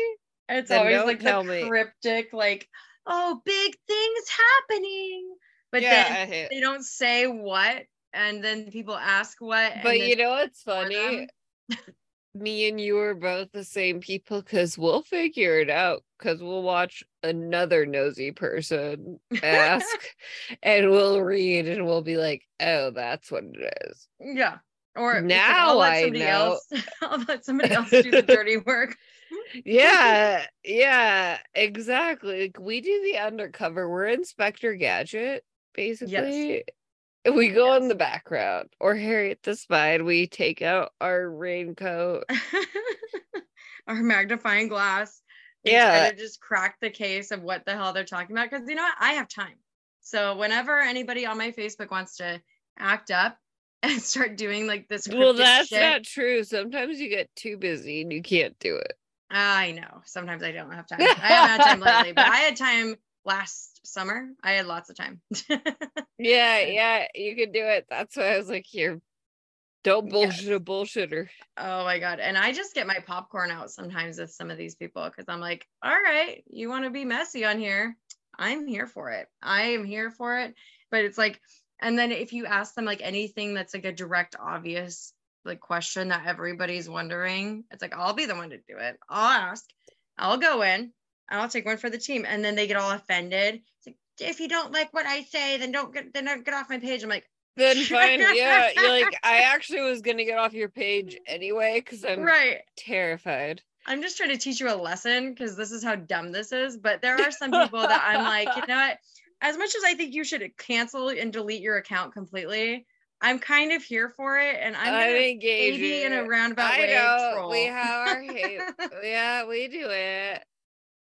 It's Then always like the me. cryptic, like, oh, big things happening. But yeah, then they don't say what, and then people ask what. But you know what's funny? Me and you are both the same people because we'll figure it out because we'll watch another nosy person ask and we'll read and we'll be like, oh, that's what it is. Yeah. Or like, Now I'll let I somebody know. else. I'll let somebody else do the dirty work. Yeah, yeah, exactly. Like we do the undercover. We're Inspector Gadget, basically. We go in the background, or Harriet the Spy, and we take out our raincoat. Our magnifying glass. Yeah. to just crack the case of what the hell they're talking about. Because you know what? I have time. So whenever anybody on my Facebook wants to act up and start doing like this, Well, that's shit, not true. Sometimes you get too busy and you can't do it. I know. Sometimes I don't have time. I haven't had time lately, but I had time last summer. I had lots of time. Yeah, yeah, you could do it. That's why I was like, here, don't Yes. bullshit a bullshitter. Oh my god. And I just get my popcorn out sometimes with some of these people because I'm like, all right, you want to be messy on here? I'm here for it. I am here for it. But it's like, and then if you ask them like anything that's like a direct, obvious like question that everybody's wondering, it's like I'll be the one to do it. I'll ask, I'll go in, I'll take one for the team. And then they get all offended. It's like, if you don't like what I say, then don't get then don't get off my page. I'm like, Then fine, yeah. You're like, I actually was gonna get off your page anyway because I'm right. terrified. I'm just trying to teach you a lesson because this is how dumb this is. But there are some people that I'm like, you know what? As much as I think you should cancel and delete your account completely, I'm kind of here for it. And I'm I'm engaged. maybe in a roundabout I way know troll. we have our hate. yeah, we do it.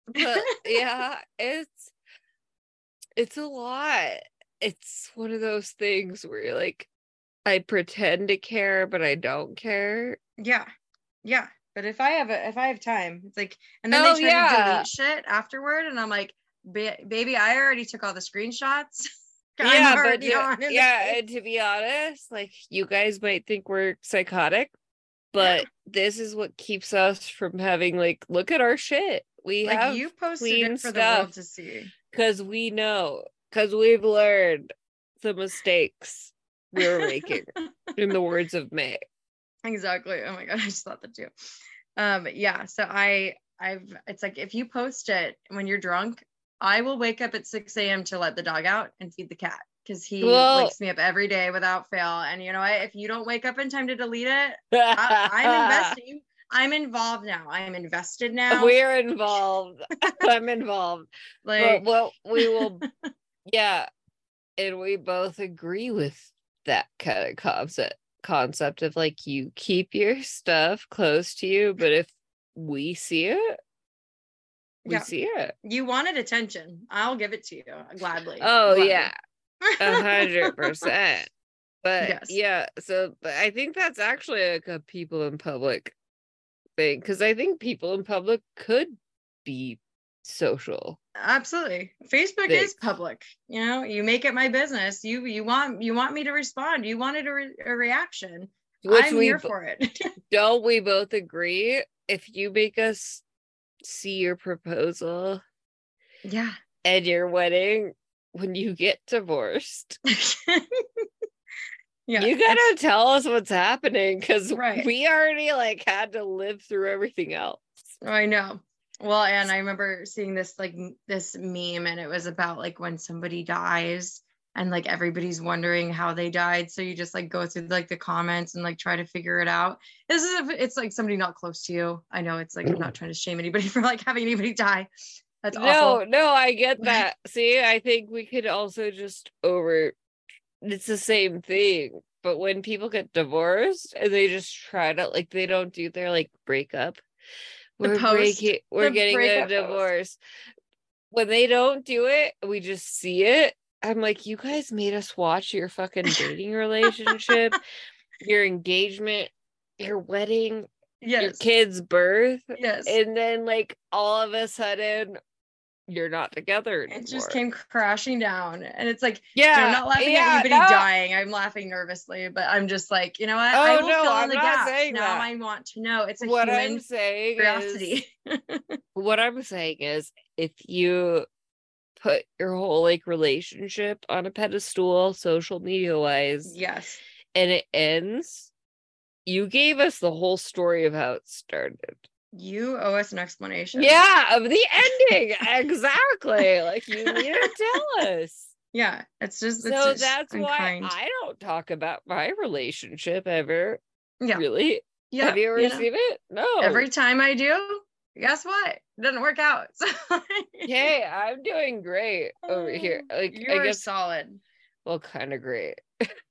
But yeah, it's it's a lot. It's one of those things where you're like, I pretend to care, but I don't care. yeah, yeah. But if I have a, if I have time, it's like, and then Oh, they try to yeah. delete shit afterward, and I'm like, baby, I already took all the screenshots. Yeah, but to- on in the yeah, and to be honest, like you guys might think we're psychotic, but this is what keeps us from having like look at our shit. We like have you posted clean it for the world to see. because we know because we've learned the mistakes we were making in the words of may. Exactly. Oh my god i just thought that too. Um yeah so i i've it's like if you post it when you're drunk i will wake up at 6 a.m to let the dog out and feed the cat because he wakes me up every day without fail. And you know what? If you don't wake up in time to delete it I, i'm investing i'm involved now. I'm invested now. We're involved. I'm involved. Like what we will yeah and we both agree with that kind of concept concept of like you keep your stuff close to you but if we see it we Yeah. see it. You wanted attention. I'll give it to you gladly. Oh gladly. yeah. A hundred percent. But Yes. yeah so but i think that's actually like a people in public thing because i think people in public could be social. Absolutely. Facebook is public you know you make it my business. You you want you want me to respond. You wanted a, re- a reaction. Which i'm we here for it. don't we both agree? If you make us see your proposal yeah. and your wedding when you get divorced yeah you gotta tell us what's happening because Right. we already like had to live through everything else I know. Well, and I remember seeing this like this meme, and it was about like when somebody dies, and like everybody's wondering how they died. So you just like go through like the comments and like try to figure it out. This is if it's like somebody not close to you. I know it's like I'm not trying to shame anybody for like having anybody die. That's no awful. no i get that see i think we could also just over it's the same thing but when people get divorced and they just try to like they don't do their like breakup we're post, breaking we're getting a breakup post. divorce when they don't do it we just see it i'm like you guys made us watch your fucking dating relationship your engagement your wedding your kid's birth Yes. and then like all of a sudden you're not together anymore. it just came crashing down, and it's like yeah I'm not laughing yeah, at anybody no. dying. I'm laughing nervously, but I'm just like, you know what? I Oh, will no, fill in I'm the not gaps. saying now that. I want to know. It's a what i'm saying curiosity. is what i'm saying is if you put your whole like relationship on a pedestal social media wise yes. and it ends you gave us the whole story of how it started You owe us an explanation. yeah of the ending exactly like you need to tell us Yeah. It's just it's so just that's why. I don't talk about my relationship ever. yeah. Really? Yeah. Have you ever you know, seen it? No. Every time I do, guess what? It doesn't work out. So Hey, I'm doing great over here. Like you I guess solid. well kind of great.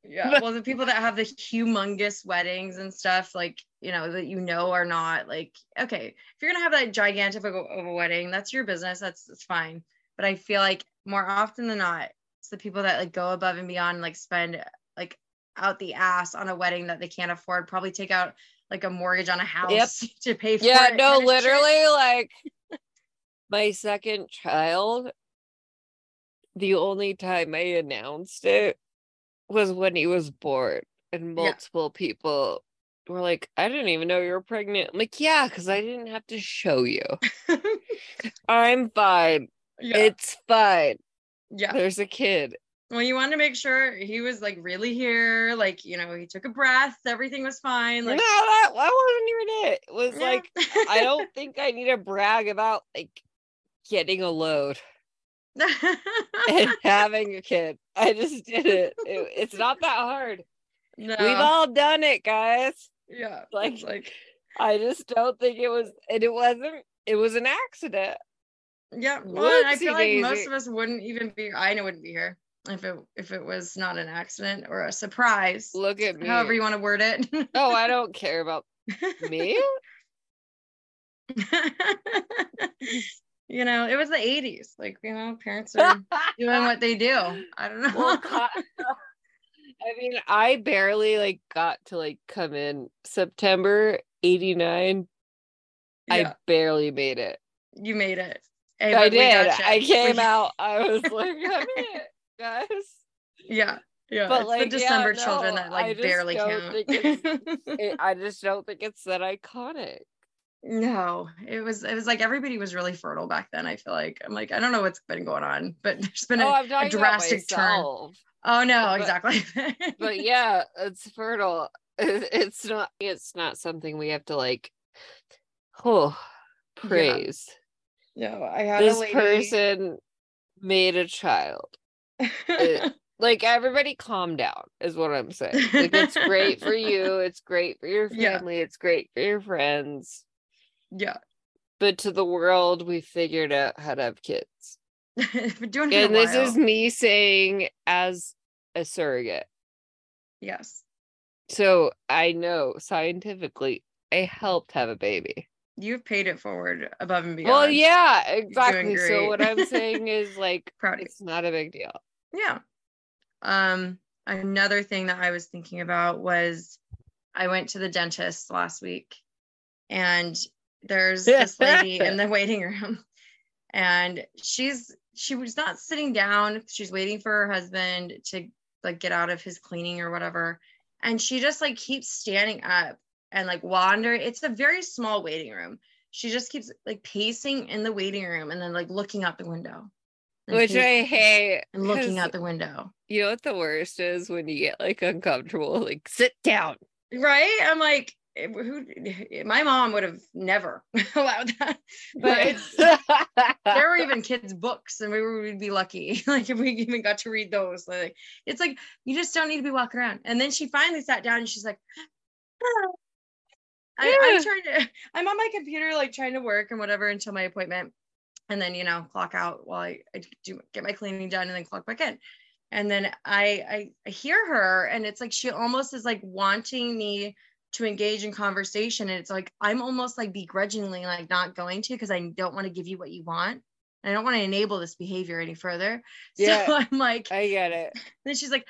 Yeah. Well, the people that have the humongous weddings and stuff, like, you know, that you know are not like, okay, if you're going to have that gigantic of a, wedding, that's your business. That's, that's fine. But I feel like more often than not, it's the people that like go above and beyond, like spend like out the ass on a wedding that they can't afford, probably take out like a mortgage on a house Yep. to pay for yeah it. no literally like my second child the only time i announced it was when he was born and Yeah. multiple people were like i didn't even know you were pregnant i'm like yeah because i didn't have to show you i'm fine yeah. it's fine yeah. there's a kid Well, you want to make sure he was like really here, like you know, he took a breath, everything was fine. no Like that, that wasn't even it it was yeah. like i don't think i need to brag about like getting a load and having a kid. I just did it. It- It's not that hard. no. We've all done it, guys. yeah, like- like I just don't think it was, and it wasn't. It was an accident. yeah. Well, and I feel like most of us wouldn't even be. I know wouldn't be here if it if it was not an accident or a surprise. Look at me. However you want to word it. oh, I don't care about me. you know, it was the 80s. Like, you know, parents are doing what they do. I don't know. well, I mean, I barely like got to like come in September '89. yeah, I barely made it. you made it. Hey, I did. I came out. I was like, I'm it, guys. Yeah. Yeah. But, like, the yeah, December children no, that like barely count. it, I just don't think it's that iconic. No, it was it was like everybody was really fertile back then. I feel like I'm like I don't know what's been going on, but there's been Oh, a, drastic turn. oh no, but- exactly. But yeah, it's fertile. It's not. It's not something we have to like. Oh, Yeah. praise. no, I had This person made a child. it- Like everybody, calm down. Is what I'm saying. Like it's great for you. It's great for your Yeah. family. It's great for your friends. Yeah, But to the world, we figured out how to have kids. doing and this is me saying as a surrogate yes. so i know scientifically i helped have a baby You've paid it forward above and beyond. well yeah exactly so what i'm saying is like Proud it's not a big deal Yeah. Um, another thing that I was thinking about was I went to the dentist last week and there's this lady in the waiting room and she's she was not sitting down. She's waiting for her husband to like get out of his cleaning or whatever. And she just like keeps standing up and like wander. It's a very small waiting room. She just keeps like pacing in the waiting room and then like looking out the window. which i hate and looking out the window. you know what the worst is when you get like uncomfortable like sit down right i'm like eh, who my mom would have never allowed that. But it's there were even kids books and we we'd be lucky. Like if we even got to read those like it's like you just don't need to be walking around. And then she finally sat down and she's like "Ah." I, Yeah. i'm trying to i'm on my computer like trying to work and whatever until my appointment. And then you know clock out while i, I do get my cleaning done and then clock back in. And then I, I I hear her and it's like she almost is like wanting me to engage in conversation and it's like I'm almost like begrudgingly like not going to because I don't want to give you what you want. And I don't want to enable this behavior any further. Yeah. So I'm like, i get it then she's like,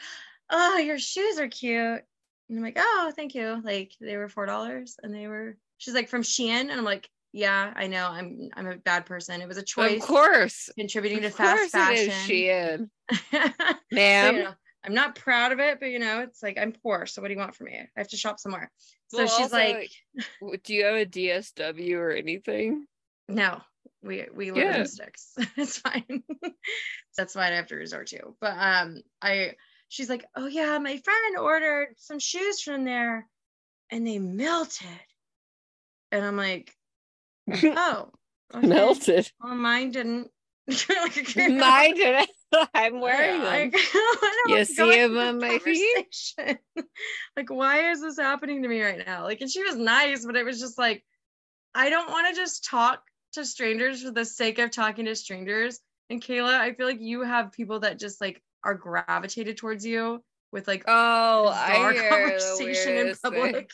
"Oh, your shoes are cute." And I'm like, "Oh, thank you." Like they were four dollars, and they were. She's like from Shein, and I'm like, "Yeah, I know. I'm I'm a bad person. It was a choice of course contributing to of fast course it is fashion." Shein. So, ma'am you know, I'm not proud of it, but you know, it's like I'm poor. So what do you want from me? I have to shop somewhere. So Well, she's also, like, do you have a dsw or anything no, we we live Yeah. the sticks. it's fine. That's fine I have to resort to. But um I she's like, oh yeah, my friend ordered some shoes from there and they melted. And I'm like, oh, okay. melted Well, mine didn't. Like, Mine did I'm wearing them. I You see going 'em with on my feet? like, why is this happening to me right now? Like, and she was nice, but it was just like, I don't want to just talk to strangers for the sake of talking to strangers. And Kayla, I feel like you have people that just like are gravitated towards you with like Oh, I hear conversation in public.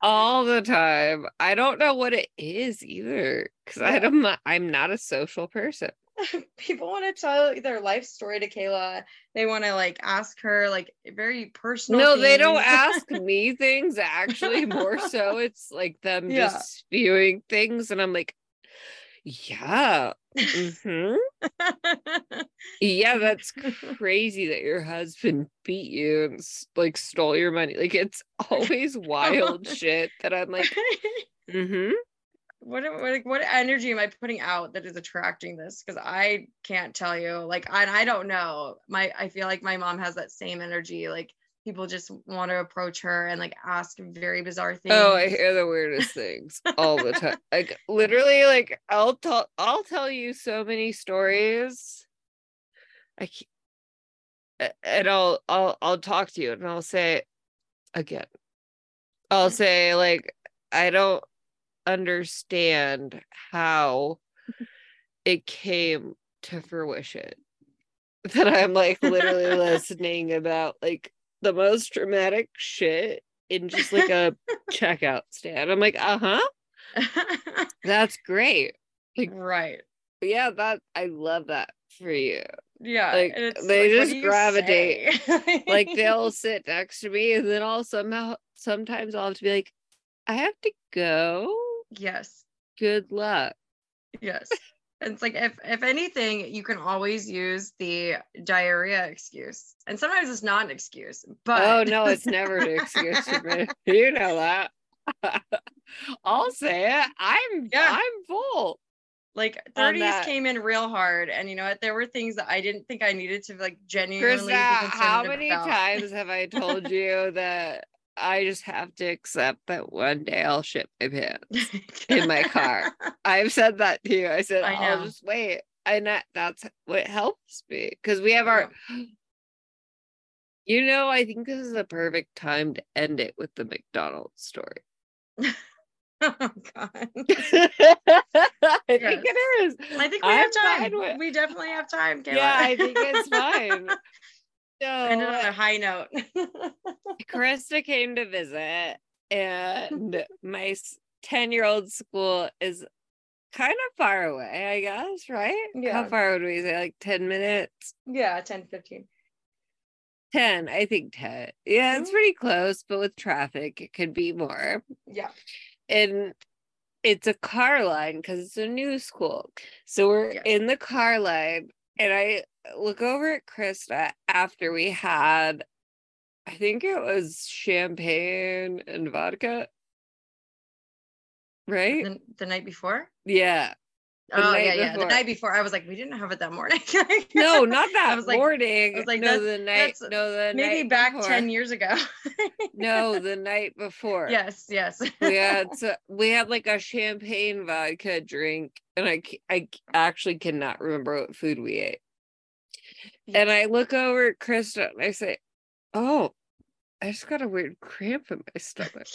all the time. I don't know what it is either because Yeah. I'm not, I'm not a social person. People want to tell their life story to Kayla. They want to like ask her like very personal. No, they don't ask me things. Actually, more so, it's like them Yeah. just spewing things, and I'm like, yeah, mhm. yeah, that's crazy that your husband beat you and like stole your money. Like it's always wild shit that I'm like, mm-hmm. What, what what energy am I putting out that is attracting this? Because I can't tell you. Like I I don't know. My I feel like my mom has that same energy. Like people just want to approach her and like ask very bizarre things. Oh, I hear the weirdest things all the time. Like literally, like I'll tell I'll tell you so many stories. I and I'll I'll I'll talk to you and I'll say again. I'll mm. say like I don't understand how it came to fruition. That I'm like literally listening about like the most dramatic shit in just like a checkout stand. I'm like, uh huh, that's great. Like right. Yeah, that I love that for you. Yeah. Like, they what just gravitate. Like they'll sit next to me, and then I'll somehow sometimes I'll have to be like, I have to go. Yes. Good luck. Yes. It's like if if anything, you can always use the diarrhea excuse. And sometimes it's not an excuse, but oh no, it's never an excuse for me. You know that. I'll say it. I'm Yeah. I'm full. like 30s that. came in real hard. And you know what? There were things that I didn't think I needed to like genuinely Krista, how many about. times have I told you that I just have to accept that one day I'll shit my pants? in my car. I've said that to you. I said I I'll just wait. And that, that's what helps me because we have our you know, I think this is the perfect time to end it with the McDonald's story. oh god. I think Yes. it is. I think we I'm have time. with- We definitely have time, Kayla. Yeah, I think it's fine. Ended on a high note. Krista came to visit, and my 10 year old school is kind of far away, I guess, right? Yeah. How far would we say? Like 10 minutes? yeah, 10, 15. 10, I think 10. Yeah, it's Mhm. pretty close, but with traffic, it could be more. Yeah. And it's a car line because it's a new school. So we're Yes. in the car line, and I look over at Krista after we had, I think it was champagne and vodka. Right? The, the night before? Yeah. The oh, yeah, yeah. The before. night before. I was like, we didn't have it that morning. No, not that was like- morning. I was like, no, the night. No, the Maybe night back before. 10 years ago. No, the night before. yes, yes. we had so, we had like a champagne vodka drink, and I I actually cannot remember what food we ate. And I look over at Krista and I say, "Oh, I just got a weird cramp in my stomach."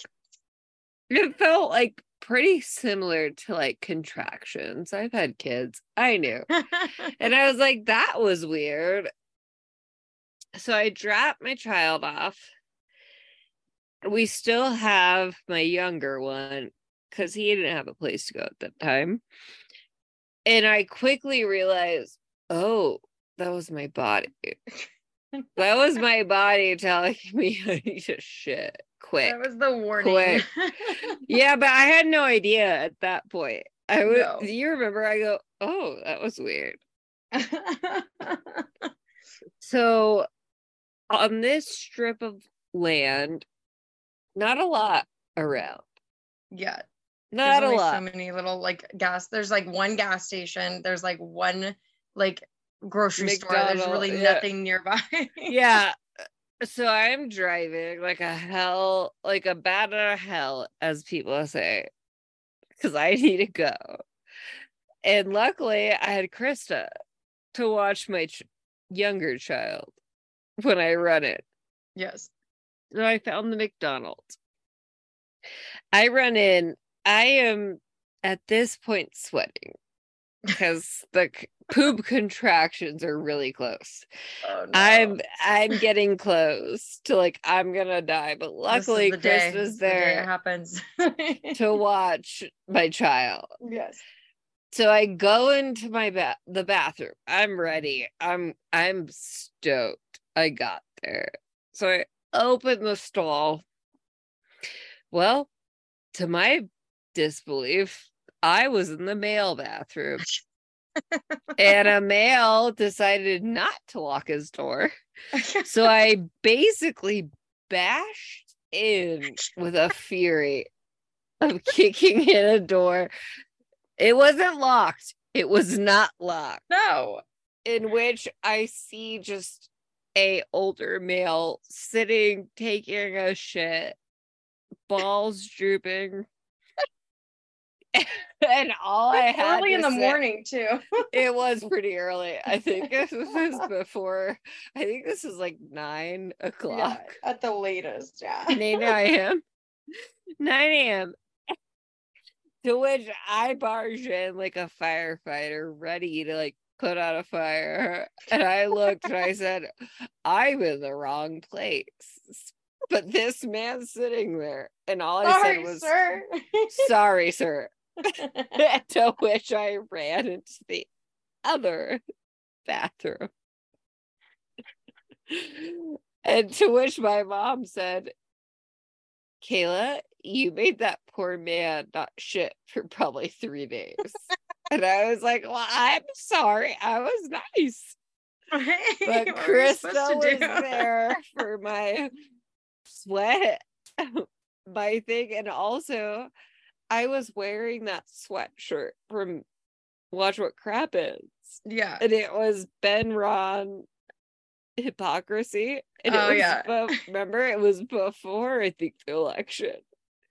it felt like pretty similar to like contractions. I've had kids. I knew. And I was like, that was weird. So I dropped my child off. We still have my younger one because he didn't have a place to go at that time. And I quickly realized, oh, that was my body. that was my body telling me I need to shit quick. that was the warning. Quick. yeah, but I had no idea at that point. I would No. you remember I go, oh, that was weird. So on this strip of land, not a lot around. yeah. Not there's a lot. so many little like gas. There's like one gas station. There's like one like grocery store. There's really yeah. nothing nearby. yeah. Uh, so I'm driving like a hell, like a bat out of hell, as people say, because I need to go. And luckily, I had Krista to watch my ch- younger child when I run it. yes. So I found the McDonald's. I run in. I am at this point sweating because the poop contractions are really close. Oh, no. I'm I'm getting close to like I'm gonna die, but This is luckily the. Chris This was is the day it there happens. to watch my child. yes. So I go into my ba- the bathroom. I'm ready. I'm I'm stoked. I got there. So I open the stall. Well, to my disbelief, I was in the male bathroom. and a male decided not to lock his door. So I basically bashed in with a fury of kicking in a door. It wasn't locked. It was not locked. no. In which I see just a older male sitting taking a shit, balls drooping. and all I had early in the say- morning too. it was pretty early. I think this was before. I think this is like nine yeah, o'clock. at the latest. Yeah. 9 a.m. 9 a.m. To which I barge in like a firefighter ready to like put out a fire. And I looked and I said, I'm in the wrong place. But this man's sitting there. And all I Sorry, said was, sir. Sorry, sir. to which I ran into the other bathroom. and to which my mom said, Kayla, you made that poor man not shit for probably three days. and I was like, Well, I'm sorry. I was nice. Right? But What were we supposed Krista was there for my sweat, my thing. And also, I was wearing that sweatshirt from Watch What Crappens. Yeah. And it was Ben Ron hypocrisy. And Oh, it was yeah. be- remember, it was before I think the election.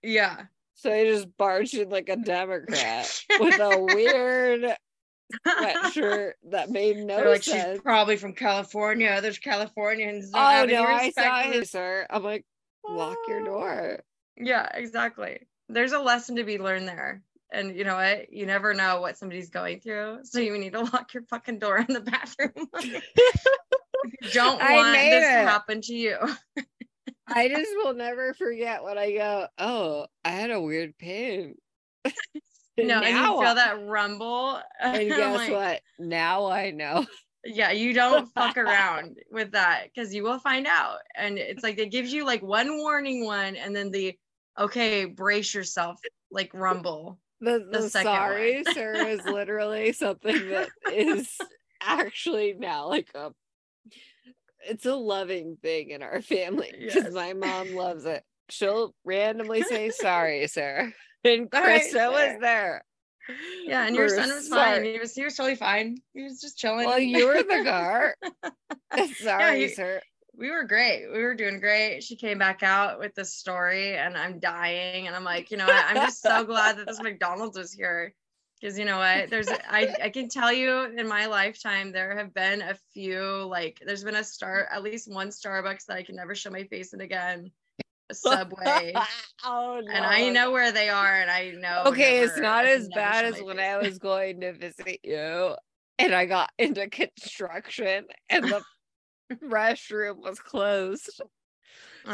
Yeah. So I just barged in like a Democrat with a weird sweatshirt that made no They're like, sense. she's probably from California. There's Californians. Oh no, I saw him, sir. I'm like, lock your ah. door. Yeah, exactly. There's a lesson to be learned there. And you know what? You never know what somebody's going through. So you need to lock your fucking door in the bathroom. Don't want this to happen to you. I just will never forget when I go, oh, I had a weird pain. no, and you Now feel that rumble. And guess like, what? Now I know. Yeah, you don't fuck around with that because you will find out. And it's like it gives you like one warning one and then the okay, brace yourself, like rumble. The, The the, sorry, sir, is literally something that is actually now like a it's a loving thing in our family because Yes. my mom loves it. She'll randomly say sorry, sir. And right, Krista sir. was there. Yeah, and your son was fine. He was he was totally fine. He was just chilling. Well, you were in the car. sorry, you- sir. We were great. We were doing great. She came back out with this story, and I'm dying. And I'm like, you know what? I'm just so glad that this McDonald's was here. Because you know what? There's I, I can tell you in my lifetime there have been a few like there's been a star at least one Starbucks that I can never show my face in again. A Subway. oh no. and I know where they are and I know Okay, it's not as bad as when. I was going to visit you and I got into construction and the restroom was closed.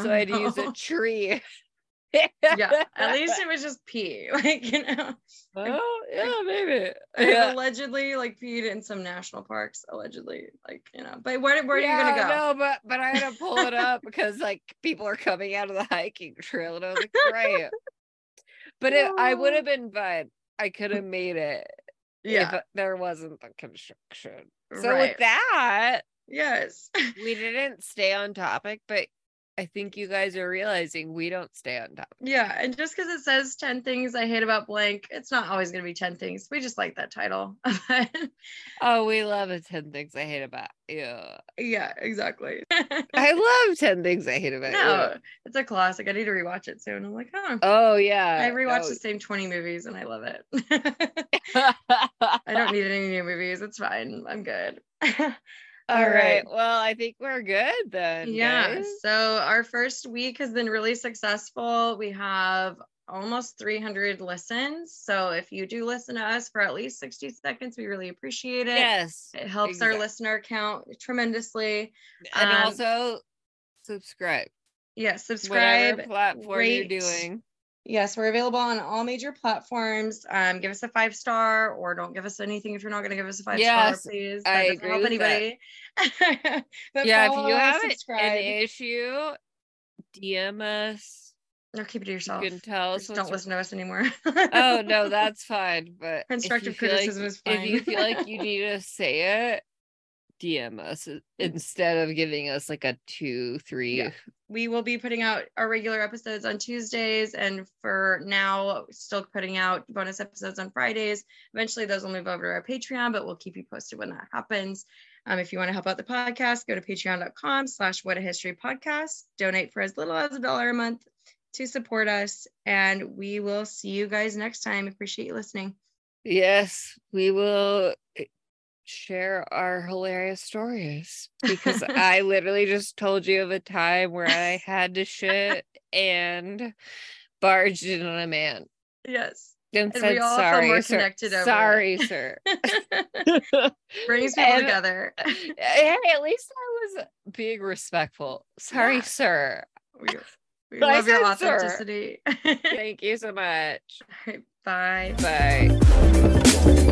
So I had to use a Oh, tree. yeah, at least it was just pee. Like, you know, Oh, yeah, maybe. Yeah. allegedly like peed in some national parks, allegedly. Like, you know, but where, where are you gonna go? No, but but I had to pull it up because like people are coming out of the hiking trail, and I was like, great. But it, I would oh. have been fine. I could have made it Yeah. if there wasn't the construction. So right. with that, yes. we didn't stay on topic, but I think you guys are realizing we don't stay on topic. Yeah. And just because it says 10 things I hate about blank, it's not always gonna be 10 things. We just like that title. Oh, we love it. 10 things I hate about you. yeah, exactly. I love 10 things I hate about no, it's a classic. I need to rewatch it soon. I'm like, huh. Oh, yeah. I rewatch no. the same 20 movies and I love it. I don't need any new movies. It's fine. I'm good. All All right. right. Well, I think we're good then. Yeah. guys. So our first week has been really successful. We have almost 300 listens. So if you do listen to us for at least 60 seconds, we really appreciate it. Yes. It helps our listener count tremendously. And Um, also subscribe. Yeah, subscribe. Whatever platform you're rate. doing. Yes, we're available on all major platforms. Um, give us a five star or don't give us anything if you're not going to give us a five Yes, star, please. I That doesn't agree help anybody. Yeah, if you have subscribe. an issue, DM us. No, keep it to yourself. You can tell us don't listen to us anymore. oh no that's fine but Constructive feel like- criticism is fine. if you feel like you need to say it dm us instead of giving us like a two three Yeah. we will be putting out our regular episodes on Tuesdays, and for now, still putting out bonus episodes on Fridays. Eventually, those will move over to our Patreon, but we'll keep you posted when that happens. Um, if you want to help out the podcast, go to patreon.com slash what a history podcast. Donate for as little as a dollar a month to support us. And we will see you guys next time. Appreciate you listening. yes we will eh, share our hilarious stories because i literally just told you of a time where i had to shit and barged in on a man Yes. and, And said we all feel sorry sir. over sorry sir Brings people And- together. hey at least i was being respectful sorry Yeah. sir We, we love your said sir. authenticity. thank you so much Bye. bye